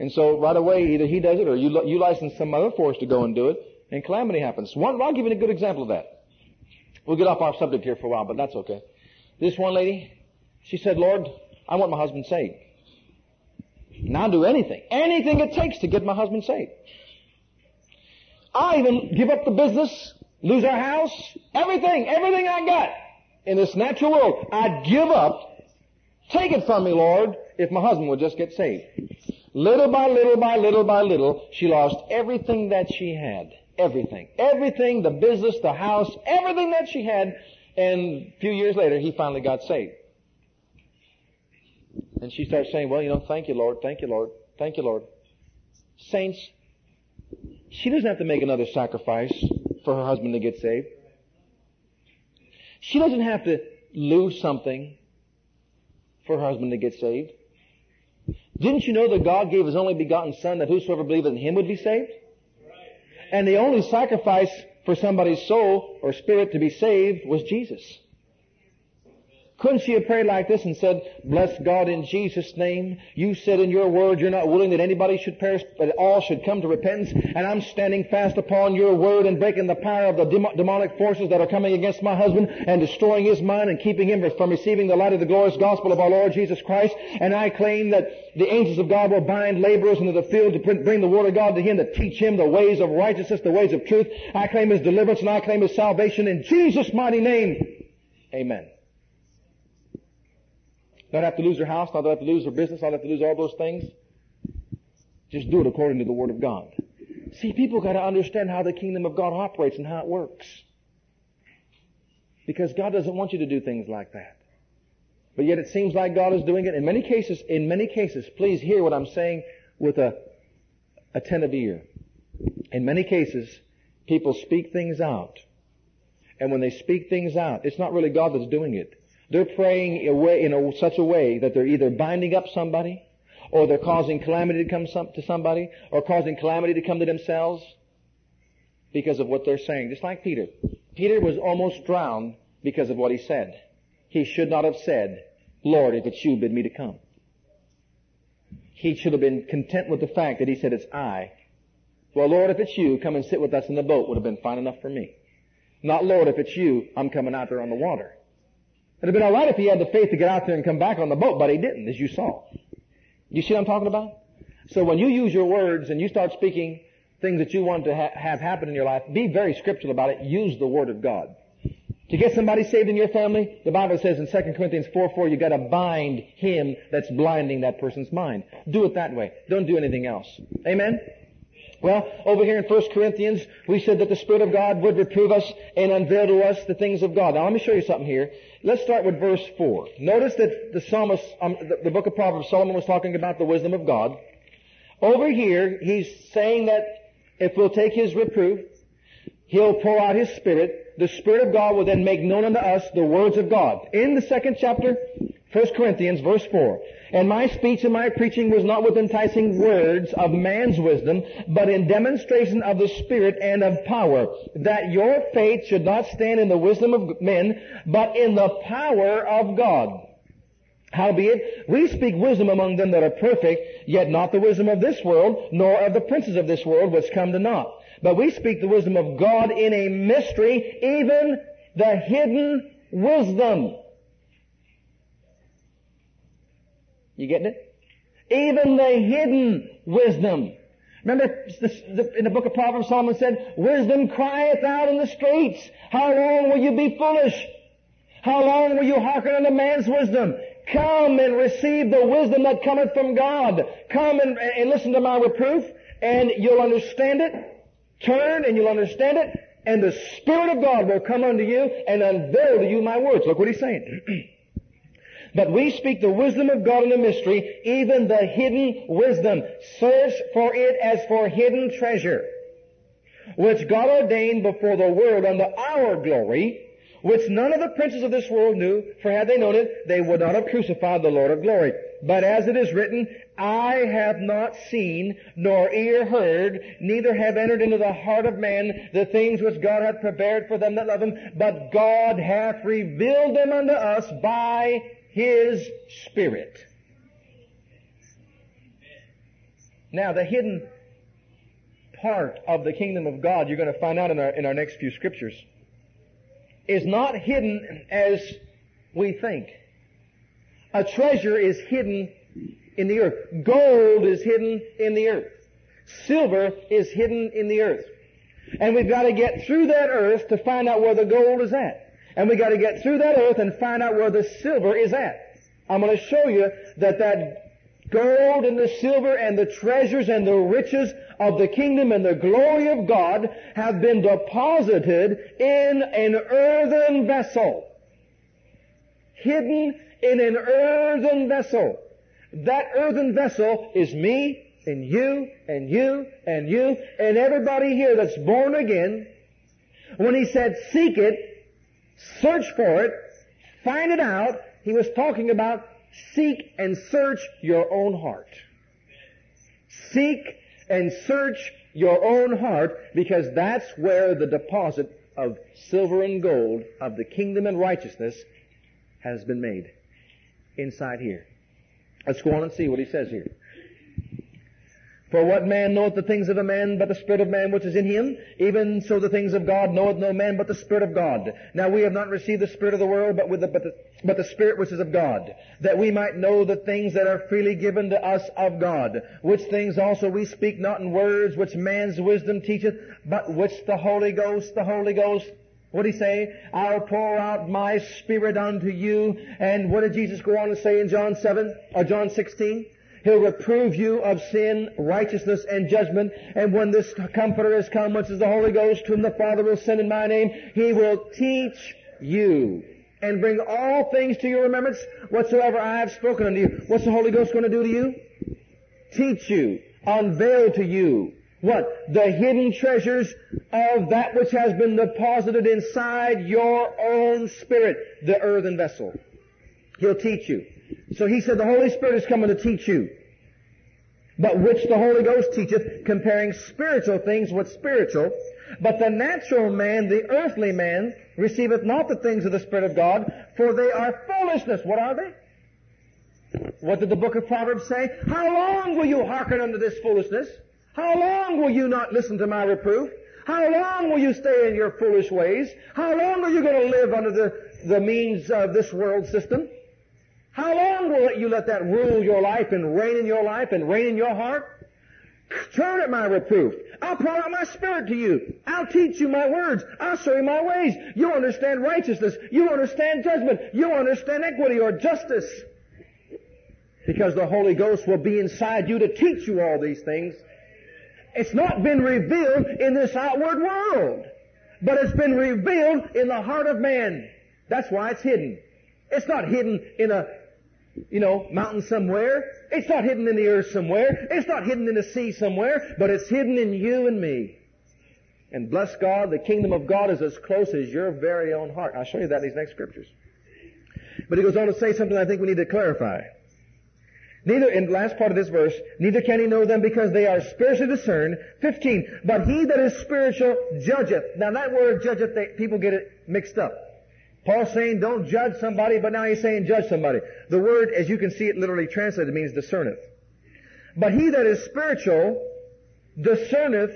And so right away, either he does it or you, you license some other force to go and do it, and calamity happens. One, I'll give you a good example of that. We'll get off our subject here for a while, but that's okay. This one lady, she said, Lord, I want my husband saved. And I'll do anything, anything it takes to get my husband saved. I even give up the business, lose our house, everything, everything I got in this natural world. I'd give up. Take it from me, Lord, if my husband would just get saved. Little by little by little by little, she lost everything that she had. Everything. Everything, the business, the house, everything that she had. And a few years later, he finally got saved. And she starts saying, well, you know, thank you, Lord, thank you, Lord, thank you, Lord. Saints, she doesn't have to make another sacrifice for her husband to get saved. She doesn't have to lose something for her husband to get saved. Didn't you know that God gave His only begotten Son that whosoever believeth in Him would be saved? And the only sacrifice for somebody's soul or spirit to be saved was Jesus. Couldn't she have prayed like this and said, Bless God in Jesus' name. You said in your word you're not willing that anybody should perish, but all should come to repentance. And I'm standing fast upon your word and breaking the power of the demonic forces that are coming against my husband and destroying his mind and keeping him from receiving the light of the glorious gospel of our Lord Jesus Christ. And I claim that the angels of God will bind laborers into the field to bring the word of God to him, to teach him the ways of righteousness, the ways of truth. I claim his deliverance and I claim his salvation in Jesus' mighty name. Amen. Not have to lose their house, not have to lose their business, not have to lose all those things. Just do it according to the Word of God. See, people gotta understand how the kingdom of God operates and how it works. Because God doesn't want you to do things like that. But yet it seems like God is doing it. In many cases, in many cases, please hear what I'm saying with a attentive ear. In many cases, people speak things out. And when they speak things out, it's not really God that's doing it. They're praying in a, such a way that they're either binding up somebody, or they're causing calamity to come to somebody, or causing calamity to come to themselves because of what they're saying. Just like Peter. Peter was almost drowned because of what he said. He should not have said, Lord, if it's you, bid me to come. He should have been content with the fact that he said, it's I. Well, Lord, if it's you, come and sit with us in the boat would have been fine enough for me. Not, Lord, if it's you, I'm coming out there on the water. It'd have been alright if he had the faith to get out there and come back on the boat, but he didn't, as you saw. You see what I'm talking about? So when you use your words and you start speaking things that you want to ha- have happen in your life, be very scriptural about it. Use the Word of God. To get somebody saved in your family, the Bible says in 2 Corinthians 4, 4, you gotta bind him that's blinding that person's mind. Do it that way. Don't do anything else. Amen? Well, over here in 1 Corinthians, we said that the Spirit of God would reprove us and unveil to us the things of God. Now let me show you something here. Let's start with verse 4. Notice that the psalmist, um, the, the book of Proverbs, Solomon was talking about the wisdom of God. Over here, he's saying that if we'll take his reproof, he'll pour out his Spirit. The Spirit of God will then make known unto us the words of God. In the second chapter, 1 Corinthians, verse 4. And my speech and my preaching was not with enticing words of man's wisdom, but in demonstration of the Spirit and of power, that your faith should not stand in the wisdom of men, but in the power of God. Howbeit, we speak wisdom among them that are perfect, yet not the wisdom of this world, nor of the princes of this world, which come to naught. But we speak the wisdom of God in a mystery, even the hidden wisdom. You getting it? Even the hidden wisdom. Remember in the book of Proverbs, Solomon said, Wisdom crieth out in the streets. How long will you be foolish? How long will you hearken unto man's wisdom? Come and receive the wisdom that cometh from God. Come and, and listen to my reproof, and you'll understand it. Turn and you'll understand it, and the Spirit of God will come unto you and unveil to you my words. Look what he's saying. but we speak the wisdom of God in a mystery, even the hidden wisdom. Search for it as for hidden treasure, which God ordained before the world unto our glory, which none of the princes of this world knew, for had they known it, they would not have crucified the Lord of glory. But as it is written, I have not seen, nor ear heard, neither have entered into the heart of man the things which God hath prepared for them that love him, but God hath revealed them unto us by his Spirit. Now, the hidden part of the kingdom of God, you're going to find out in our, in our next few scriptures, is not hidden as we think. A treasure is hidden in the earth. Gold is hidden in the earth. Silver is hidden in the earth. And we've got to get through that earth to find out where the gold is at. And we've got to get through that earth and find out where the silver is at. I'm going to show you that that gold and the silver and the treasures and the riches of the kingdom and the glory of God have been deposited in an earthen vessel. Hidden in an earthen vessel. That earthen vessel is me and you and you and you and everybody here that's born again. When he said seek it, search for it, find it out, he was talking about seek and search your own heart. Seek and search your own heart because that's where the deposit of silver and gold of the kingdom and righteousness has been made inside here. Let's go on and see what he says here. For what man knoweth the things of a man but the Spirit of man which is in him? Even so the things of God knoweth no man but the Spirit of God. Now we have not received the Spirit of the world, but with the, but the, but the Spirit which is of God, that we might know the things that are freely given to us of God, which things also we speak not in words which man's wisdom teacheth, but which the Holy Ghost, the Holy Ghost what did he say? I'll pour out my spirit unto you. And what did Jesus go on to say in John 7 or John 16? He'll reprove you of sin, righteousness, and judgment. And when this Comforter has come, which is the Holy Ghost, whom the Father will send in my name, He will teach you and bring all things to your remembrance whatsoever I have spoken unto you. What's the Holy Ghost going to do to you? Teach you, unveil to you what? The hidden treasures of that which has been deposited inside your own spirit, the earthen vessel. He'll teach you. So he said the Holy Spirit is coming to teach you. But which the Holy Ghost teacheth, comparing spiritual things with spiritual. But the natural man, the earthly man, receiveth not the things of the Spirit of God, for they are foolishness. What are they? What did the book of Proverbs say? How long will you hearken unto this foolishness? How long will you not listen to my reproof? How long will you stay in your foolish ways? How long are you going to live under the the means of this world system? How long will you let that rule your life and reign in your life and reign in your heart? Turn at my reproof. I'll pour out my spirit to you. I'll teach you my words. I'll show you my ways. You'll understand righteousness. You'll understand judgment. You'll understand equity or justice. Because the Holy Ghost will be inside you to teach you all these things. It's not been revealed in this outward world, but it's been revealed in the heart of man. That's why it's hidden. It's not hidden in a you know, mountain somewhere. It's not hidden in the earth somewhere. It's not hidden in the sea somewhere, but it's hidden in you and me. And bless God, the kingdom of God is as close as your very own heart. I'll show you that in these next scriptures. But he goes on to say something I think we need to clarify. Neither, in the last part of this verse, neither can he know them because they are spiritually discerned. 15, but he that is spiritual judgeth. Now that word judgeth, they, people get it mixed up. Paul's saying don't judge somebody, but now he's saying judge somebody. The word, as you can see it literally translated, means discerneth. But he that is spiritual discerneth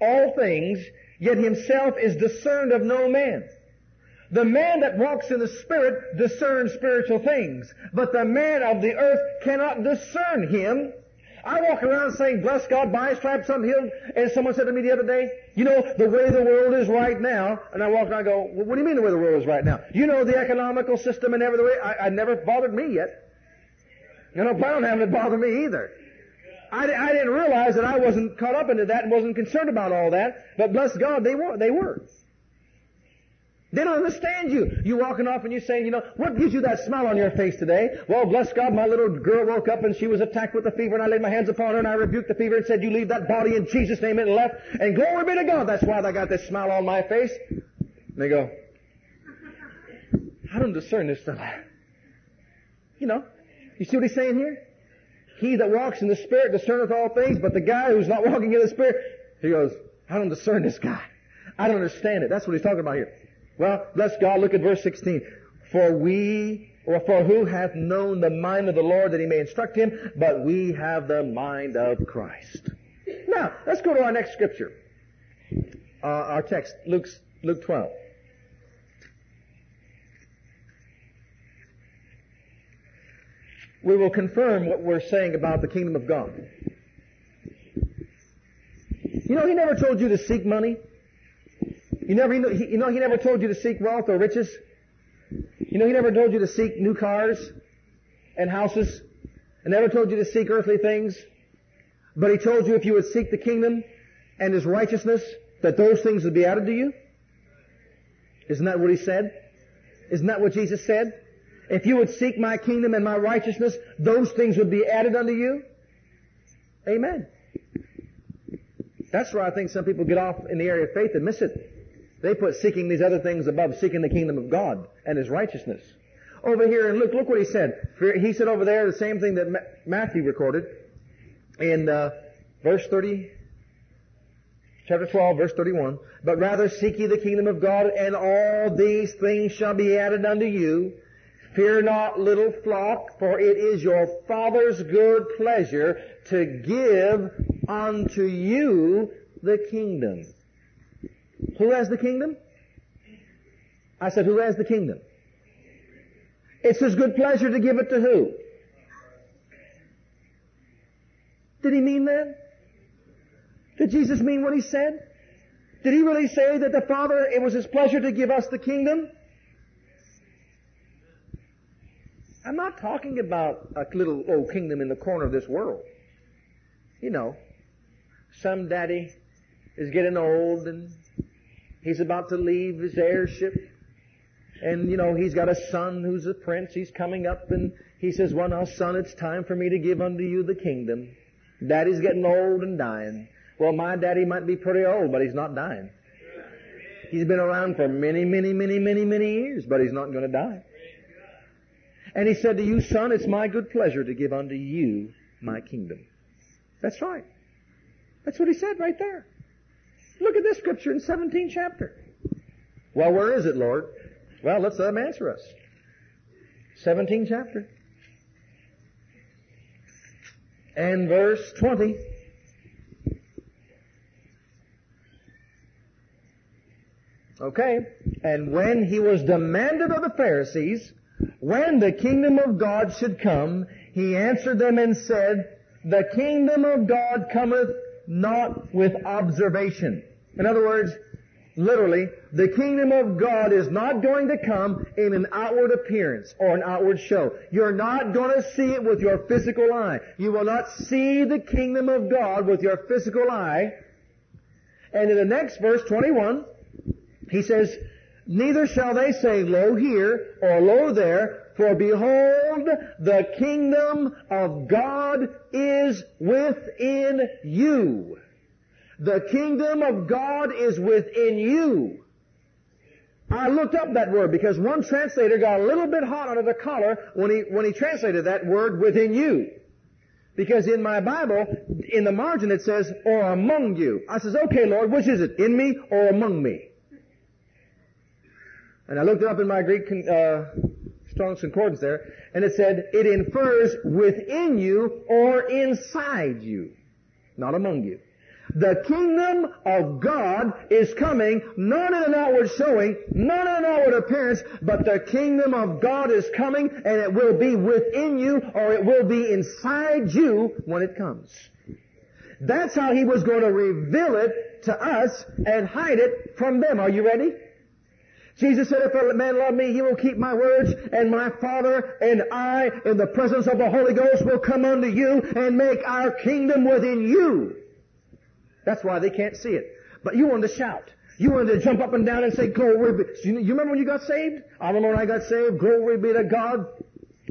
all things, yet himself is discerned of no man. The man that walks in the Spirit discerns spiritual things, but the man of the earth cannot discern him I walk around saying, bless God, by his stripes I'm healed. And someone said to me the other day, you know, the way the world is right now. And I walk and go, well, what do you mean the way the world is right now? You know, the economical system and every way. I, I never bothered me yet. You know, I don't have it bother me either. I, I didn't realize that I wasn't caught up into that and wasn't concerned about all that. But bless God, they were. They were. They don't understand you. You're walking off and you're saying, you know, what gives you that smile on your face today? Well, bless God, my little girl woke up and she was attacked with a fever and I laid my hands upon her and I rebuked the fever and said, you leave that body in Jesus' name and left. And glory be to God. That's why I got this smile on my face. And they go, I don't discern this fella. You know, you see what he's saying here? He that walks in the Spirit discerneth all things, but the guy who's not walking in the Spirit, he goes, I don't discern this guy. I don't understand it. That's what he's talking about here. Well, bless God. Look at verse 16. For we, or for who hath known the mind of the Lord that he may instruct him, but we have the mind of Christ. Now, let's go to our next scripture. Uh, our text, Luke, Luke 12. We will confirm what we're saying about the kingdom of God. You know, he never told you to seek money. You never, you know, he never told you to seek wealth or riches. You know, he never told you to seek new cars and houses, and never told you to seek earthly things. But he told you if you would seek the kingdom and his righteousness, that those things would be added to you. Isn't that what he said? Isn't that what Jesus said? If you would seek my kingdom and my righteousness, those things would be added unto you. Amen. That's where I think some people get off in the area of faith and miss it. They put seeking these other things above seeking the kingdom of God and His righteousness. Over here, and look, look what he said. He said over there the same thing that Matthew recorded in uh, verse 30, chapter 12, verse 31. But rather seek ye the kingdom of God, and all these things shall be added unto you. Fear not, little flock, for it is your Father's good pleasure to give unto you the kingdom. Who has the kingdom? I said, who has the kingdom? It's his good pleasure to give it to who? Did he mean that? Did Jesus mean what he said? Did he really say that the Father, it was his pleasure to give us the kingdom? I'm not talking about a little old kingdom in the corner of this world. You know, some daddy is getting old and He's about to leave his heirship. And, you know, he's got a son who's a prince. He's coming up and he says, well now son, it's time for me to give unto you the kingdom. Daddy's getting old and dying. Well, my daddy might be pretty old, but he's not dying. He's been around for many, many, many, many, many years, but he's not going to die. And he said to you, son, it's my good pleasure to give unto you my kingdom. That's right. That's what he said right there. Look at this scripture in 17th chapter. Well, where is it, Lord? Well, let's let him answer us. 17th chapter. And verse 20. Okay. And when he was demanded of the Pharisees, when the kingdom of God should come, he answered them and said, the kingdom of God cometh not with observation. In other words, literally, the kingdom of God is not going to come in an outward appearance or an outward show. You're not going to see it with your physical eye. You will not see the kingdom of God with your physical eye. And in the next verse, 21, he says, Neither shall they say, Lo here, or Lo there, for behold, the kingdom of God is within you. The kingdom of God is within you. I looked up that word because one translator got a little bit hot under the collar when he, when he translated that word within you. Because in my Bible, in the margin it says, or among you. I says, okay Lord, which is it? In me or among me? And I looked it up in my Greek, uh, Strong's Concordance there, and it said, it infers within you or inside you, not among you. The kingdom of God is coming, not in an outward showing, not in an outward appearance, but the kingdom of God is coming and it will be within you or it will be inside you when it comes. That's how he was going to reveal it to us and hide it from them. Are you ready? Jesus said, if a man love me, he will keep my words, and my Father and I, in the presence of the Holy Ghost, will come unto you and make our kingdom within you. That's why they can't see it. But you want to shout. You wanted to jump up and down and say, glory be. You remember when you got saved? I remember when I got saved. Glory be to God.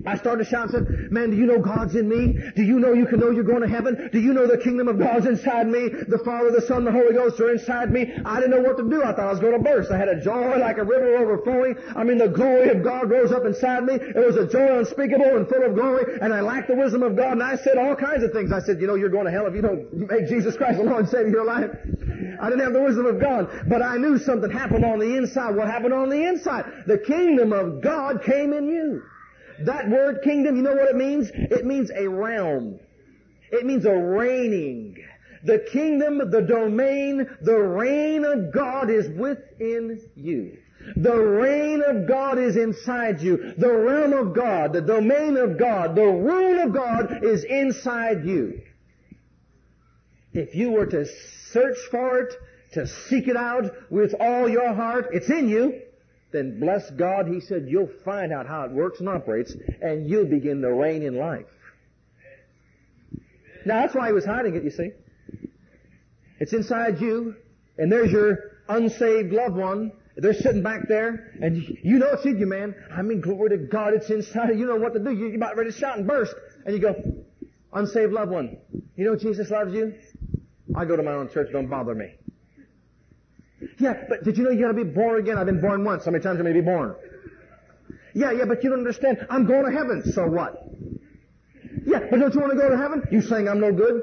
I started shouting and said, man, do you know God's in me? Do you know you can know you're going to heaven? Do you know the kingdom of God's inside me? The Father, the Son, the Holy Ghost are inside me. I didn't know what to do. I thought I was going to burst. I had a joy like a river overflowing. I mean, the glory of God rose up inside me. It was a joy unspeakable and full of glory, and I lacked the wisdom of God, and I said all kinds of things. I said, you know, you're going to hell if you don't make Jesus Christ the Lord and Savior of your life. I didn't have the wisdom of God, but I knew something happened on the inside. What happened on the inside? The kingdom of God came in you. That word kingdom, you know what it means? It means a realm. It means a reigning. The kingdom, the domain, the reign of God is within you. The reign of God is inside you. The realm of God, the domain of God, the rule of God is inside you. If you were to search for it, to seek it out with all your heart, it's in you then bless God, he said, you'll find out how it works and operates, and you'll begin to reign in life. Now that's why he was hiding it, you see. It's inside you, and there's your unsaved loved one. They're sitting back there, and you know it's in you, man. I mean, glory to God, it's inside you. You know what to do. You're about ready to shout and burst. And you go, unsaved loved one. You know Jesus loves you? I go to my own church, don't bother me. Yeah, but did you know you gotta be born again? I've been born once. How many times am I be born? Yeah, yeah, but you don't understand. I'm going to heaven. So what? Yeah, but don't you want to go to heaven? You saying I'm no good?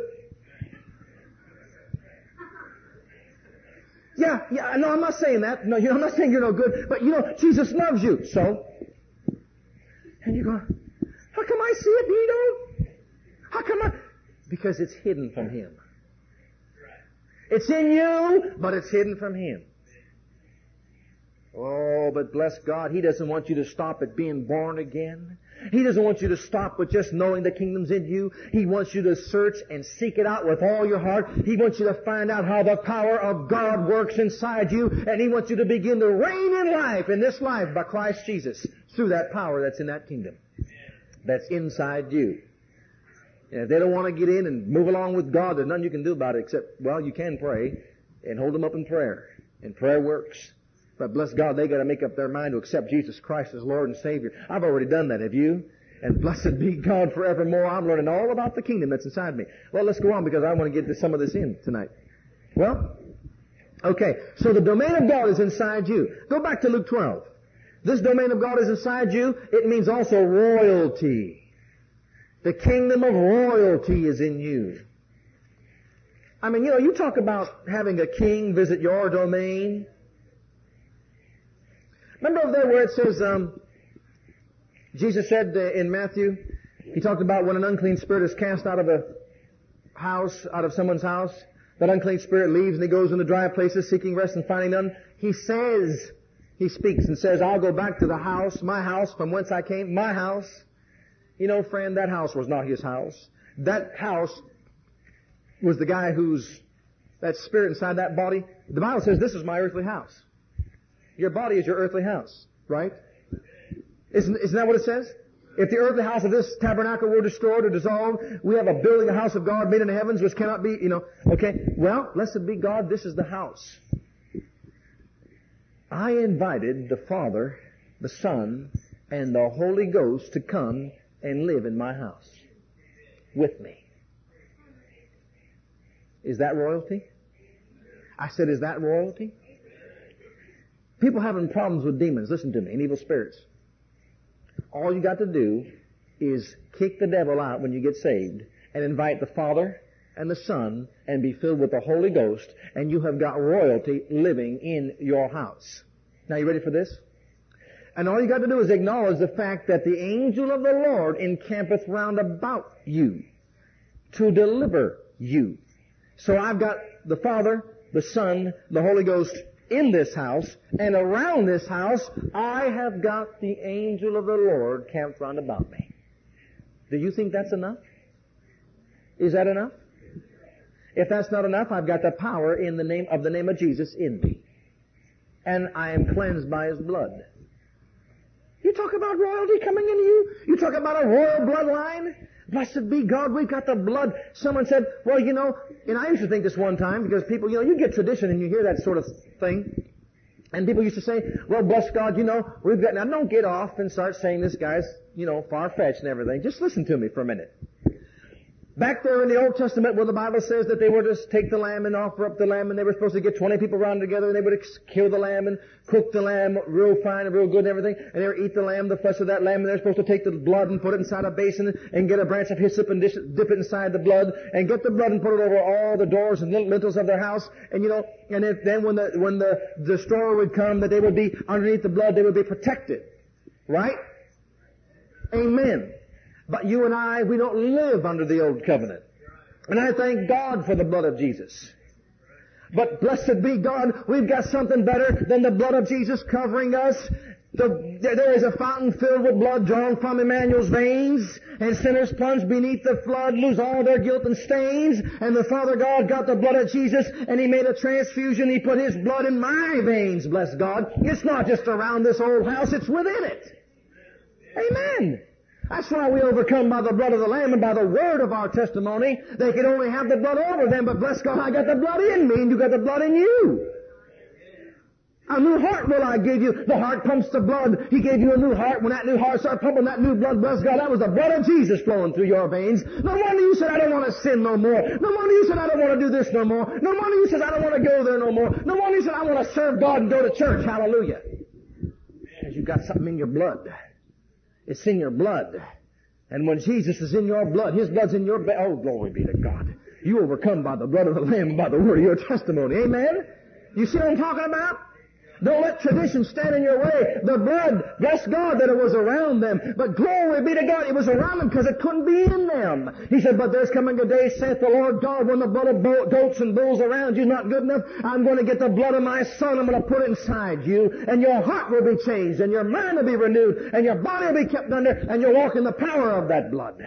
Yeah, yeah, no, I'm not saying that. No, you know, I'm not saying you're no good. But you know, Jesus loves you. So? And you go, how come I see it and you don't? How come I? Because it's hidden from Him. It's in you, but it's hidden from Him. Oh, but bless God, He doesn't want you to stop at being born again. He doesn't want you to stop with just knowing the kingdom's in you. He wants you to search and seek it out with all your heart. He wants you to find out how the power of God works inside you, and He wants you to begin to reign in life, in this life, by Christ Jesus, through that power that's in that kingdom. That's inside you. And if they don't want to get in and move along with God, there's nothing you can do about it except, well, you can pray and hold them up in prayer. And prayer works. But bless God, they got to make up their mind to accept Jesus Christ as Lord and Savior. I've already done that. Have you? And blessed be God forevermore. I'm learning all about the kingdom that's inside me. Well, let's go on because I want to get to some of this in tonight. Well, okay. So the domain of God is inside you. Go back to Luke 12. This domain of God is inside you. It means also royalty. The kingdom of royalty is in you. I mean, you know, you talk about having a king visit your domain. Remember over there where it says, um, Jesus said in Matthew, he talked about when an unclean spirit is cast out of a house, out of someone's house, that unclean spirit leaves and he goes into dry places seeking rest and finding none. He says, He speaks and says, I'll go back to the house, my house, from whence I came, my house. You know, friend, that house was not his house. That house was the guy who's, that spirit inside that body. The Bible says, this is my earthly house. Your body is your earthly house, right? Isn't, isn't that what it says? If the earthly house of this tabernacle were destroyed or dissolved, we have a building, a house of God made in the heavens which cannot be, you know, okay. Well, blessed be God, this is the house. I invited the Father, the Son, and the Holy Ghost to come and live in my house with me. Is that royalty? I said, is that royalty? People having problems with demons, listen to me, and evil spirits. All you got to do is kick the devil out when you get saved and invite the Father and the Son and be filled with the Holy Ghost and you have got royalty living in your house. Now you ready for this? And all you got to do is acknowledge the fact that the angel of the Lord encampeth round about you to deliver you. So I've got the Father, the Son, the Holy Ghost in this house, and around this house, I have got the angel of the Lord camped round about me. Do you think that's enough? Is that enough? If that's not enough, I've got the power in the name of the name of Jesus in me. And I am cleansed by his blood. You talk about royalty coming into you? You talk about a royal bloodline? Blessed be God, we've got the blood. Someone said, well, you know, and I used to think this one time because people, you know, you get tradition and you hear that sort of thing. And people used to say, well, bless God, you know, we've got, now don't get off and start saying this guy's, you know, far-fetched and everything. Just listen to me for a minute. Back there in the Old Testament where the Bible says that they were to take the lamb and offer up the lamb and they were supposed to get 20 people around together and they would kill the lamb and cook the lamb real fine and real good and everything and they would eat the lamb, the flesh of that lamb and they're supposed to take the blood and put it inside a basin and get a branch of hyssop and dish, dip it inside the blood and get the blood and put it over all the doors and lintels of their house and you know, and if then when the, when the destroyer would come that they would be underneath the blood, they would be protected. Right? Amen. But you and I, we don't live under the old covenant. And I thank God for the blood of Jesus. But blessed be God, we've got something better than the blood of Jesus covering us. The, there is a fountain filled with blood drawn from Emmanuel's veins, and sinners plunge beneath the flood, lose all their guilt and stains, and the Father God got the blood of Jesus, and He made a transfusion, He put His blood in my veins, bless God. It's not just around this old house, it's within it. Amen. That's why we overcome by the blood of the Lamb and by the word of our testimony. They can only have the blood over them, but bless God, I got the blood in me and you got the blood in you. A new heart will I give you. The heart pumps the blood. He gave you a new heart. When that new heart started pumping that new blood, bless God, that was the blood of Jesus flowing through your veins. No wonder you said, I don't want to sin no more. No wonder you said, I don't want to do this no more. No wonder you said, I don't want to go there no more. No wonder you said, I want to serve God and go to church. Hallelujah. Because you got something in your blood. It's in your blood. And when Jesus is in your blood, His blood's in your blood. Oh, glory be to God. You overcome by the blood of the Lamb by the word of your testimony. Amen? You see what I'm talking about? Don't let tradition stand in your way. The blood, bless God that it was around them. But glory be to God, it was around them because it couldn't be in them. He said, but there's coming a day, saith the Lord God, when the blood of goats and bulls around you not good enough, I'm going to get the blood of my son, I'm going to put it inside you, and your heart will be changed, and your mind will be renewed, and your body will be kept under, and you'll walk in the power of that blood.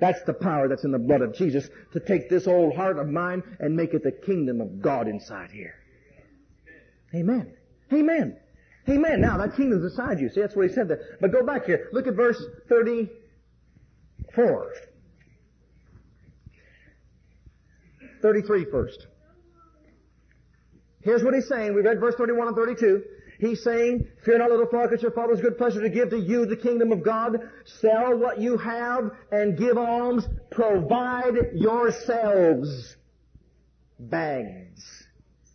That's the power that's in the blood of Jesus to take this old heart of mine and make it the kingdom of God inside here. Amen. Amen. Amen. Now that kingdom's beside you. See, that's what he said there. But go back here. Look at verse 34. 33 first. Here's what he's saying. We read verse 31 and 32. He's saying, Fear not, little flock, it's your Father's good pleasure to give to you the kingdom of God. Sell what you have and give alms. Provide yourselves bags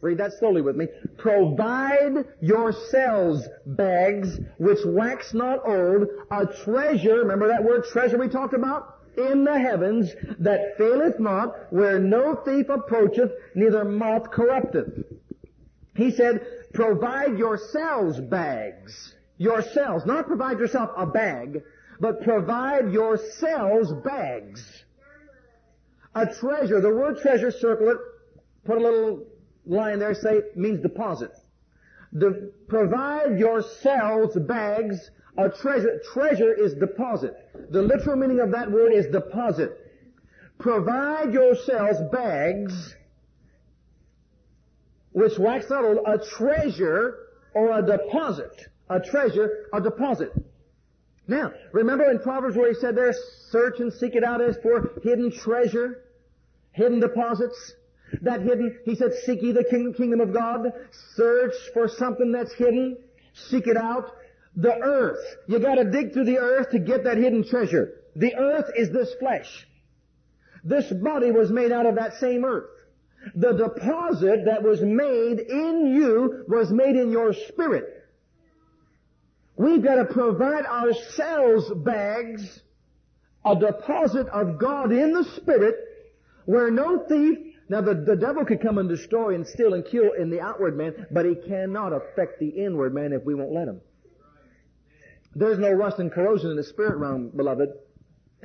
Read that slowly with me. Provide yourselves bags which wax not old, a treasure, remember that word treasure we talked about? In the heavens that faileth not, where no thief approacheth, neither moth corrupteth. He said, provide yourselves bags. Yourselves. Not provide yourself a bag, but provide yourselves bags. A treasure. The word treasure, circle it, put a little line there say means deposit. De- provide yourselves bags. A treasure, treasure is deposit. The literal meaning of that word is deposit. Provide yourselves bags which wax not a treasure or a deposit. A treasure, a deposit. Now, remember in Proverbs where he said there, search and seek it out as for hidden treasure, hidden deposits. That hidden, he said, seek ye the kingdom of God. Search for something that's hidden. Seek it out. The earth. You gotta dig through the earth to get that hidden treasure. The earth is this flesh. This body was made out of that same earth. The deposit that was made in you was made in your spirit. We've got to provide ourselves bags, a deposit of God in the Spirit, where no thief, now the, the devil could come and destroy and steal and kill in the outward man, but he cannot affect the inward man if we won't let him. There's no rust and corrosion in the spirit realm, beloved.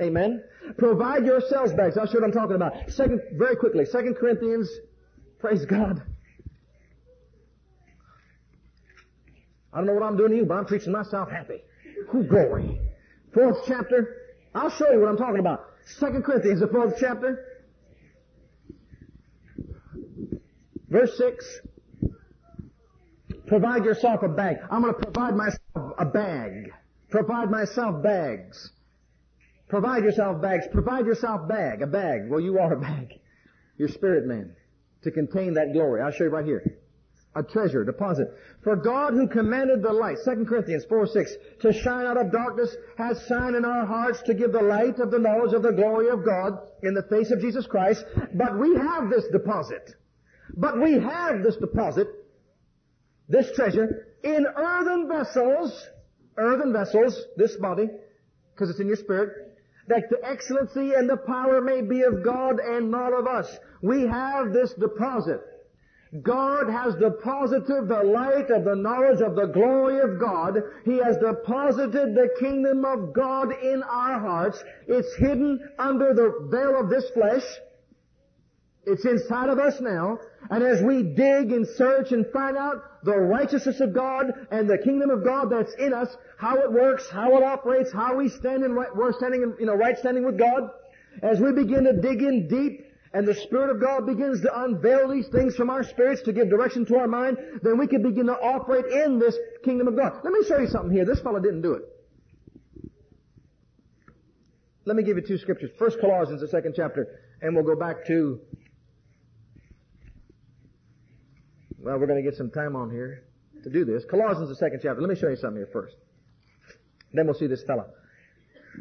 Amen. Provide yourselves bags. Show what I'm talking about. Second, very quickly, Second Corinthians, praise God. I don't know what I'm doing to you, but I'm preaching myself happy. Who glory. Fourth chapter. I'll show you what I'm talking about. Second Corinthians, the fourth chapter. Verse 6. Provide yourself a bag. I'm going to provide myself a bag. Provide myself bags. Provide yourself bags. Provide yourself bag. A bag. Well, you are a bag. Your spirit man. To contain that glory. I'll show you right here a treasure, deposit. For God who commanded the light, 2 Corinthians 4, 6, to shine out of darkness has shined in our hearts to give the light of the knowledge of the glory of God in the face of Jesus Christ. But we have this deposit. But we have this deposit, this treasure, in earthen vessels, earthen vessels, this body, because it's in your spirit, that the excellency and the power may be of God and not of us. We have this deposit. God has deposited the light of the knowledge of the glory of God. He has deposited the kingdom of God in our hearts. It's hidden under the veil of this flesh. It's inside of us now. And as we dig and search and find out the righteousness of God and the kingdom of God that's in us, how it works, how it operates, how we stand in right, we're standing in, you know, right standing with God, as we begin to dig in deep and the Spirit of God begins to unveil these things from our spirits to give direction to our mind, then we can begin to operate in this kingdom of God. Let me show you something here. This fellow didn't do it. Let me give you two scriptures. First Colossians, the second chapter, and we'll go back to, well, we're going to get some time on here to do this. Colossians, the second chapter. Let me show you something here first. Then we'll see this fellow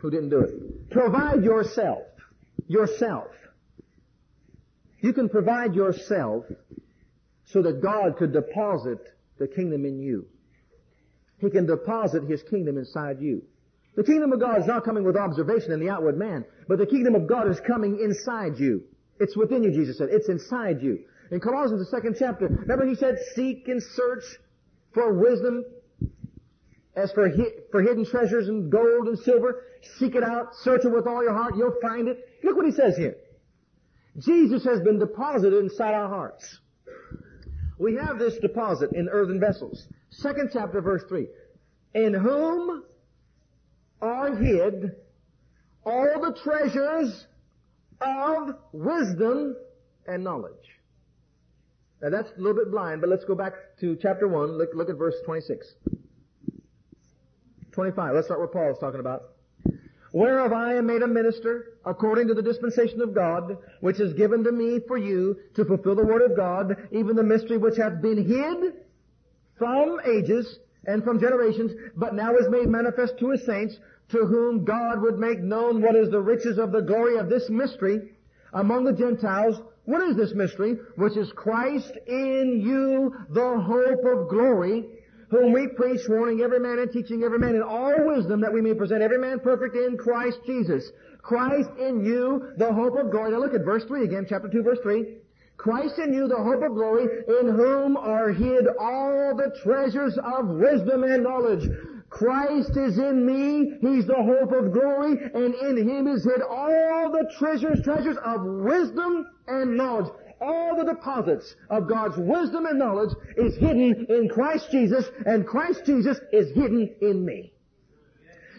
who didn't do it. Provide yourself, yourself you can provide yourself so that God could deposit the kingdom in you. He can deposit His kingdom inside you. The kingdom of God is not coming with observation in the outward man, but the kingdom of God is coming inside you. It's within you, Jesus said. It's inside you. In Colossians, the second chapter, remember he said, seek and search for wisdom as for, hi- for hidden treasures and gold and silver. Seek it out. Search it with all your heart. You'll find it. Look what he says here. Jesus has been deposited inside our hearts. We have this deposit in earthen vessels. Second chapter, verse 3. In whom are hid all the treasures of wisdom and knowledge. Now that's a little bit blind, but let's go back to chapter 1. Look, look at verse 26. 25. Let's start where Paul is talking about whereof I am made a minister according to the dispensation of God, which is given to me for you to fulfill the word of God, even the mystery which hath been hid from ages and from generations, but now is made manifest to his saints, to whom God would make known what is the riches of the glory of this mystery among the Gentiles. What is this mystery? Which is Christ in you, the hope of glory, whom we preach, warning every man and teaching every man in all wisdom that we may present every man perfect in Christ Jesus. Christ in you, the hope of glory. Now look at verse 3 again, chapter 2, verse 3. Christ in you, the hope of glory, in whom are hid all the treasures of wisdom and knowledge. Christ is in me, He's the hope of glory, and in Him is hid all the treasures, treasures of wisdom and knowledge. all the deposits of God's wisdom and knowledge is hidden in Christ Jesus, and Christ Jesus is hidden in me.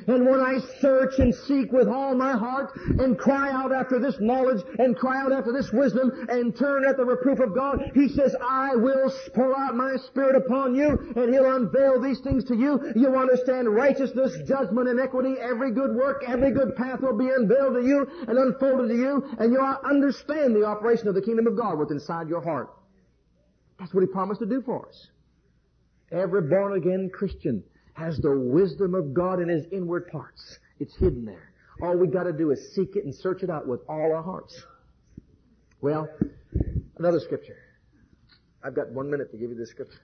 And when I search and seek with all my heart and cry out after this knowledge and cry out after this wisdom and turn at the reproof of God, He says, I will pour out my Spirit upon you and He'll unveil these things to you. You'll understand righteousness, judgment, and equity. Every good work, every good path will be unveiled to you and unfolded to you and you'll understand the operation of the kingdom of God within inside your heart. That's what He promised to do for us. Every born again Christian has the wisdom of God in his inward parts. It's hidden there. All we gotta do is seek it and search it out with all our hearts. Well, another scripture. I've got one minute to give you this scripture.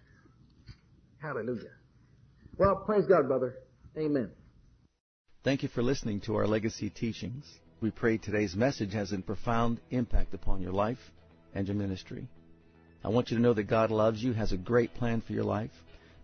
Hallelujah. Well, praise God, brother. Amen. Thank you for listening to our legacy teachings. We pray today's message has a profound impact upon your life and your ministry. I want you to know that God loves you, has a great plan for your life.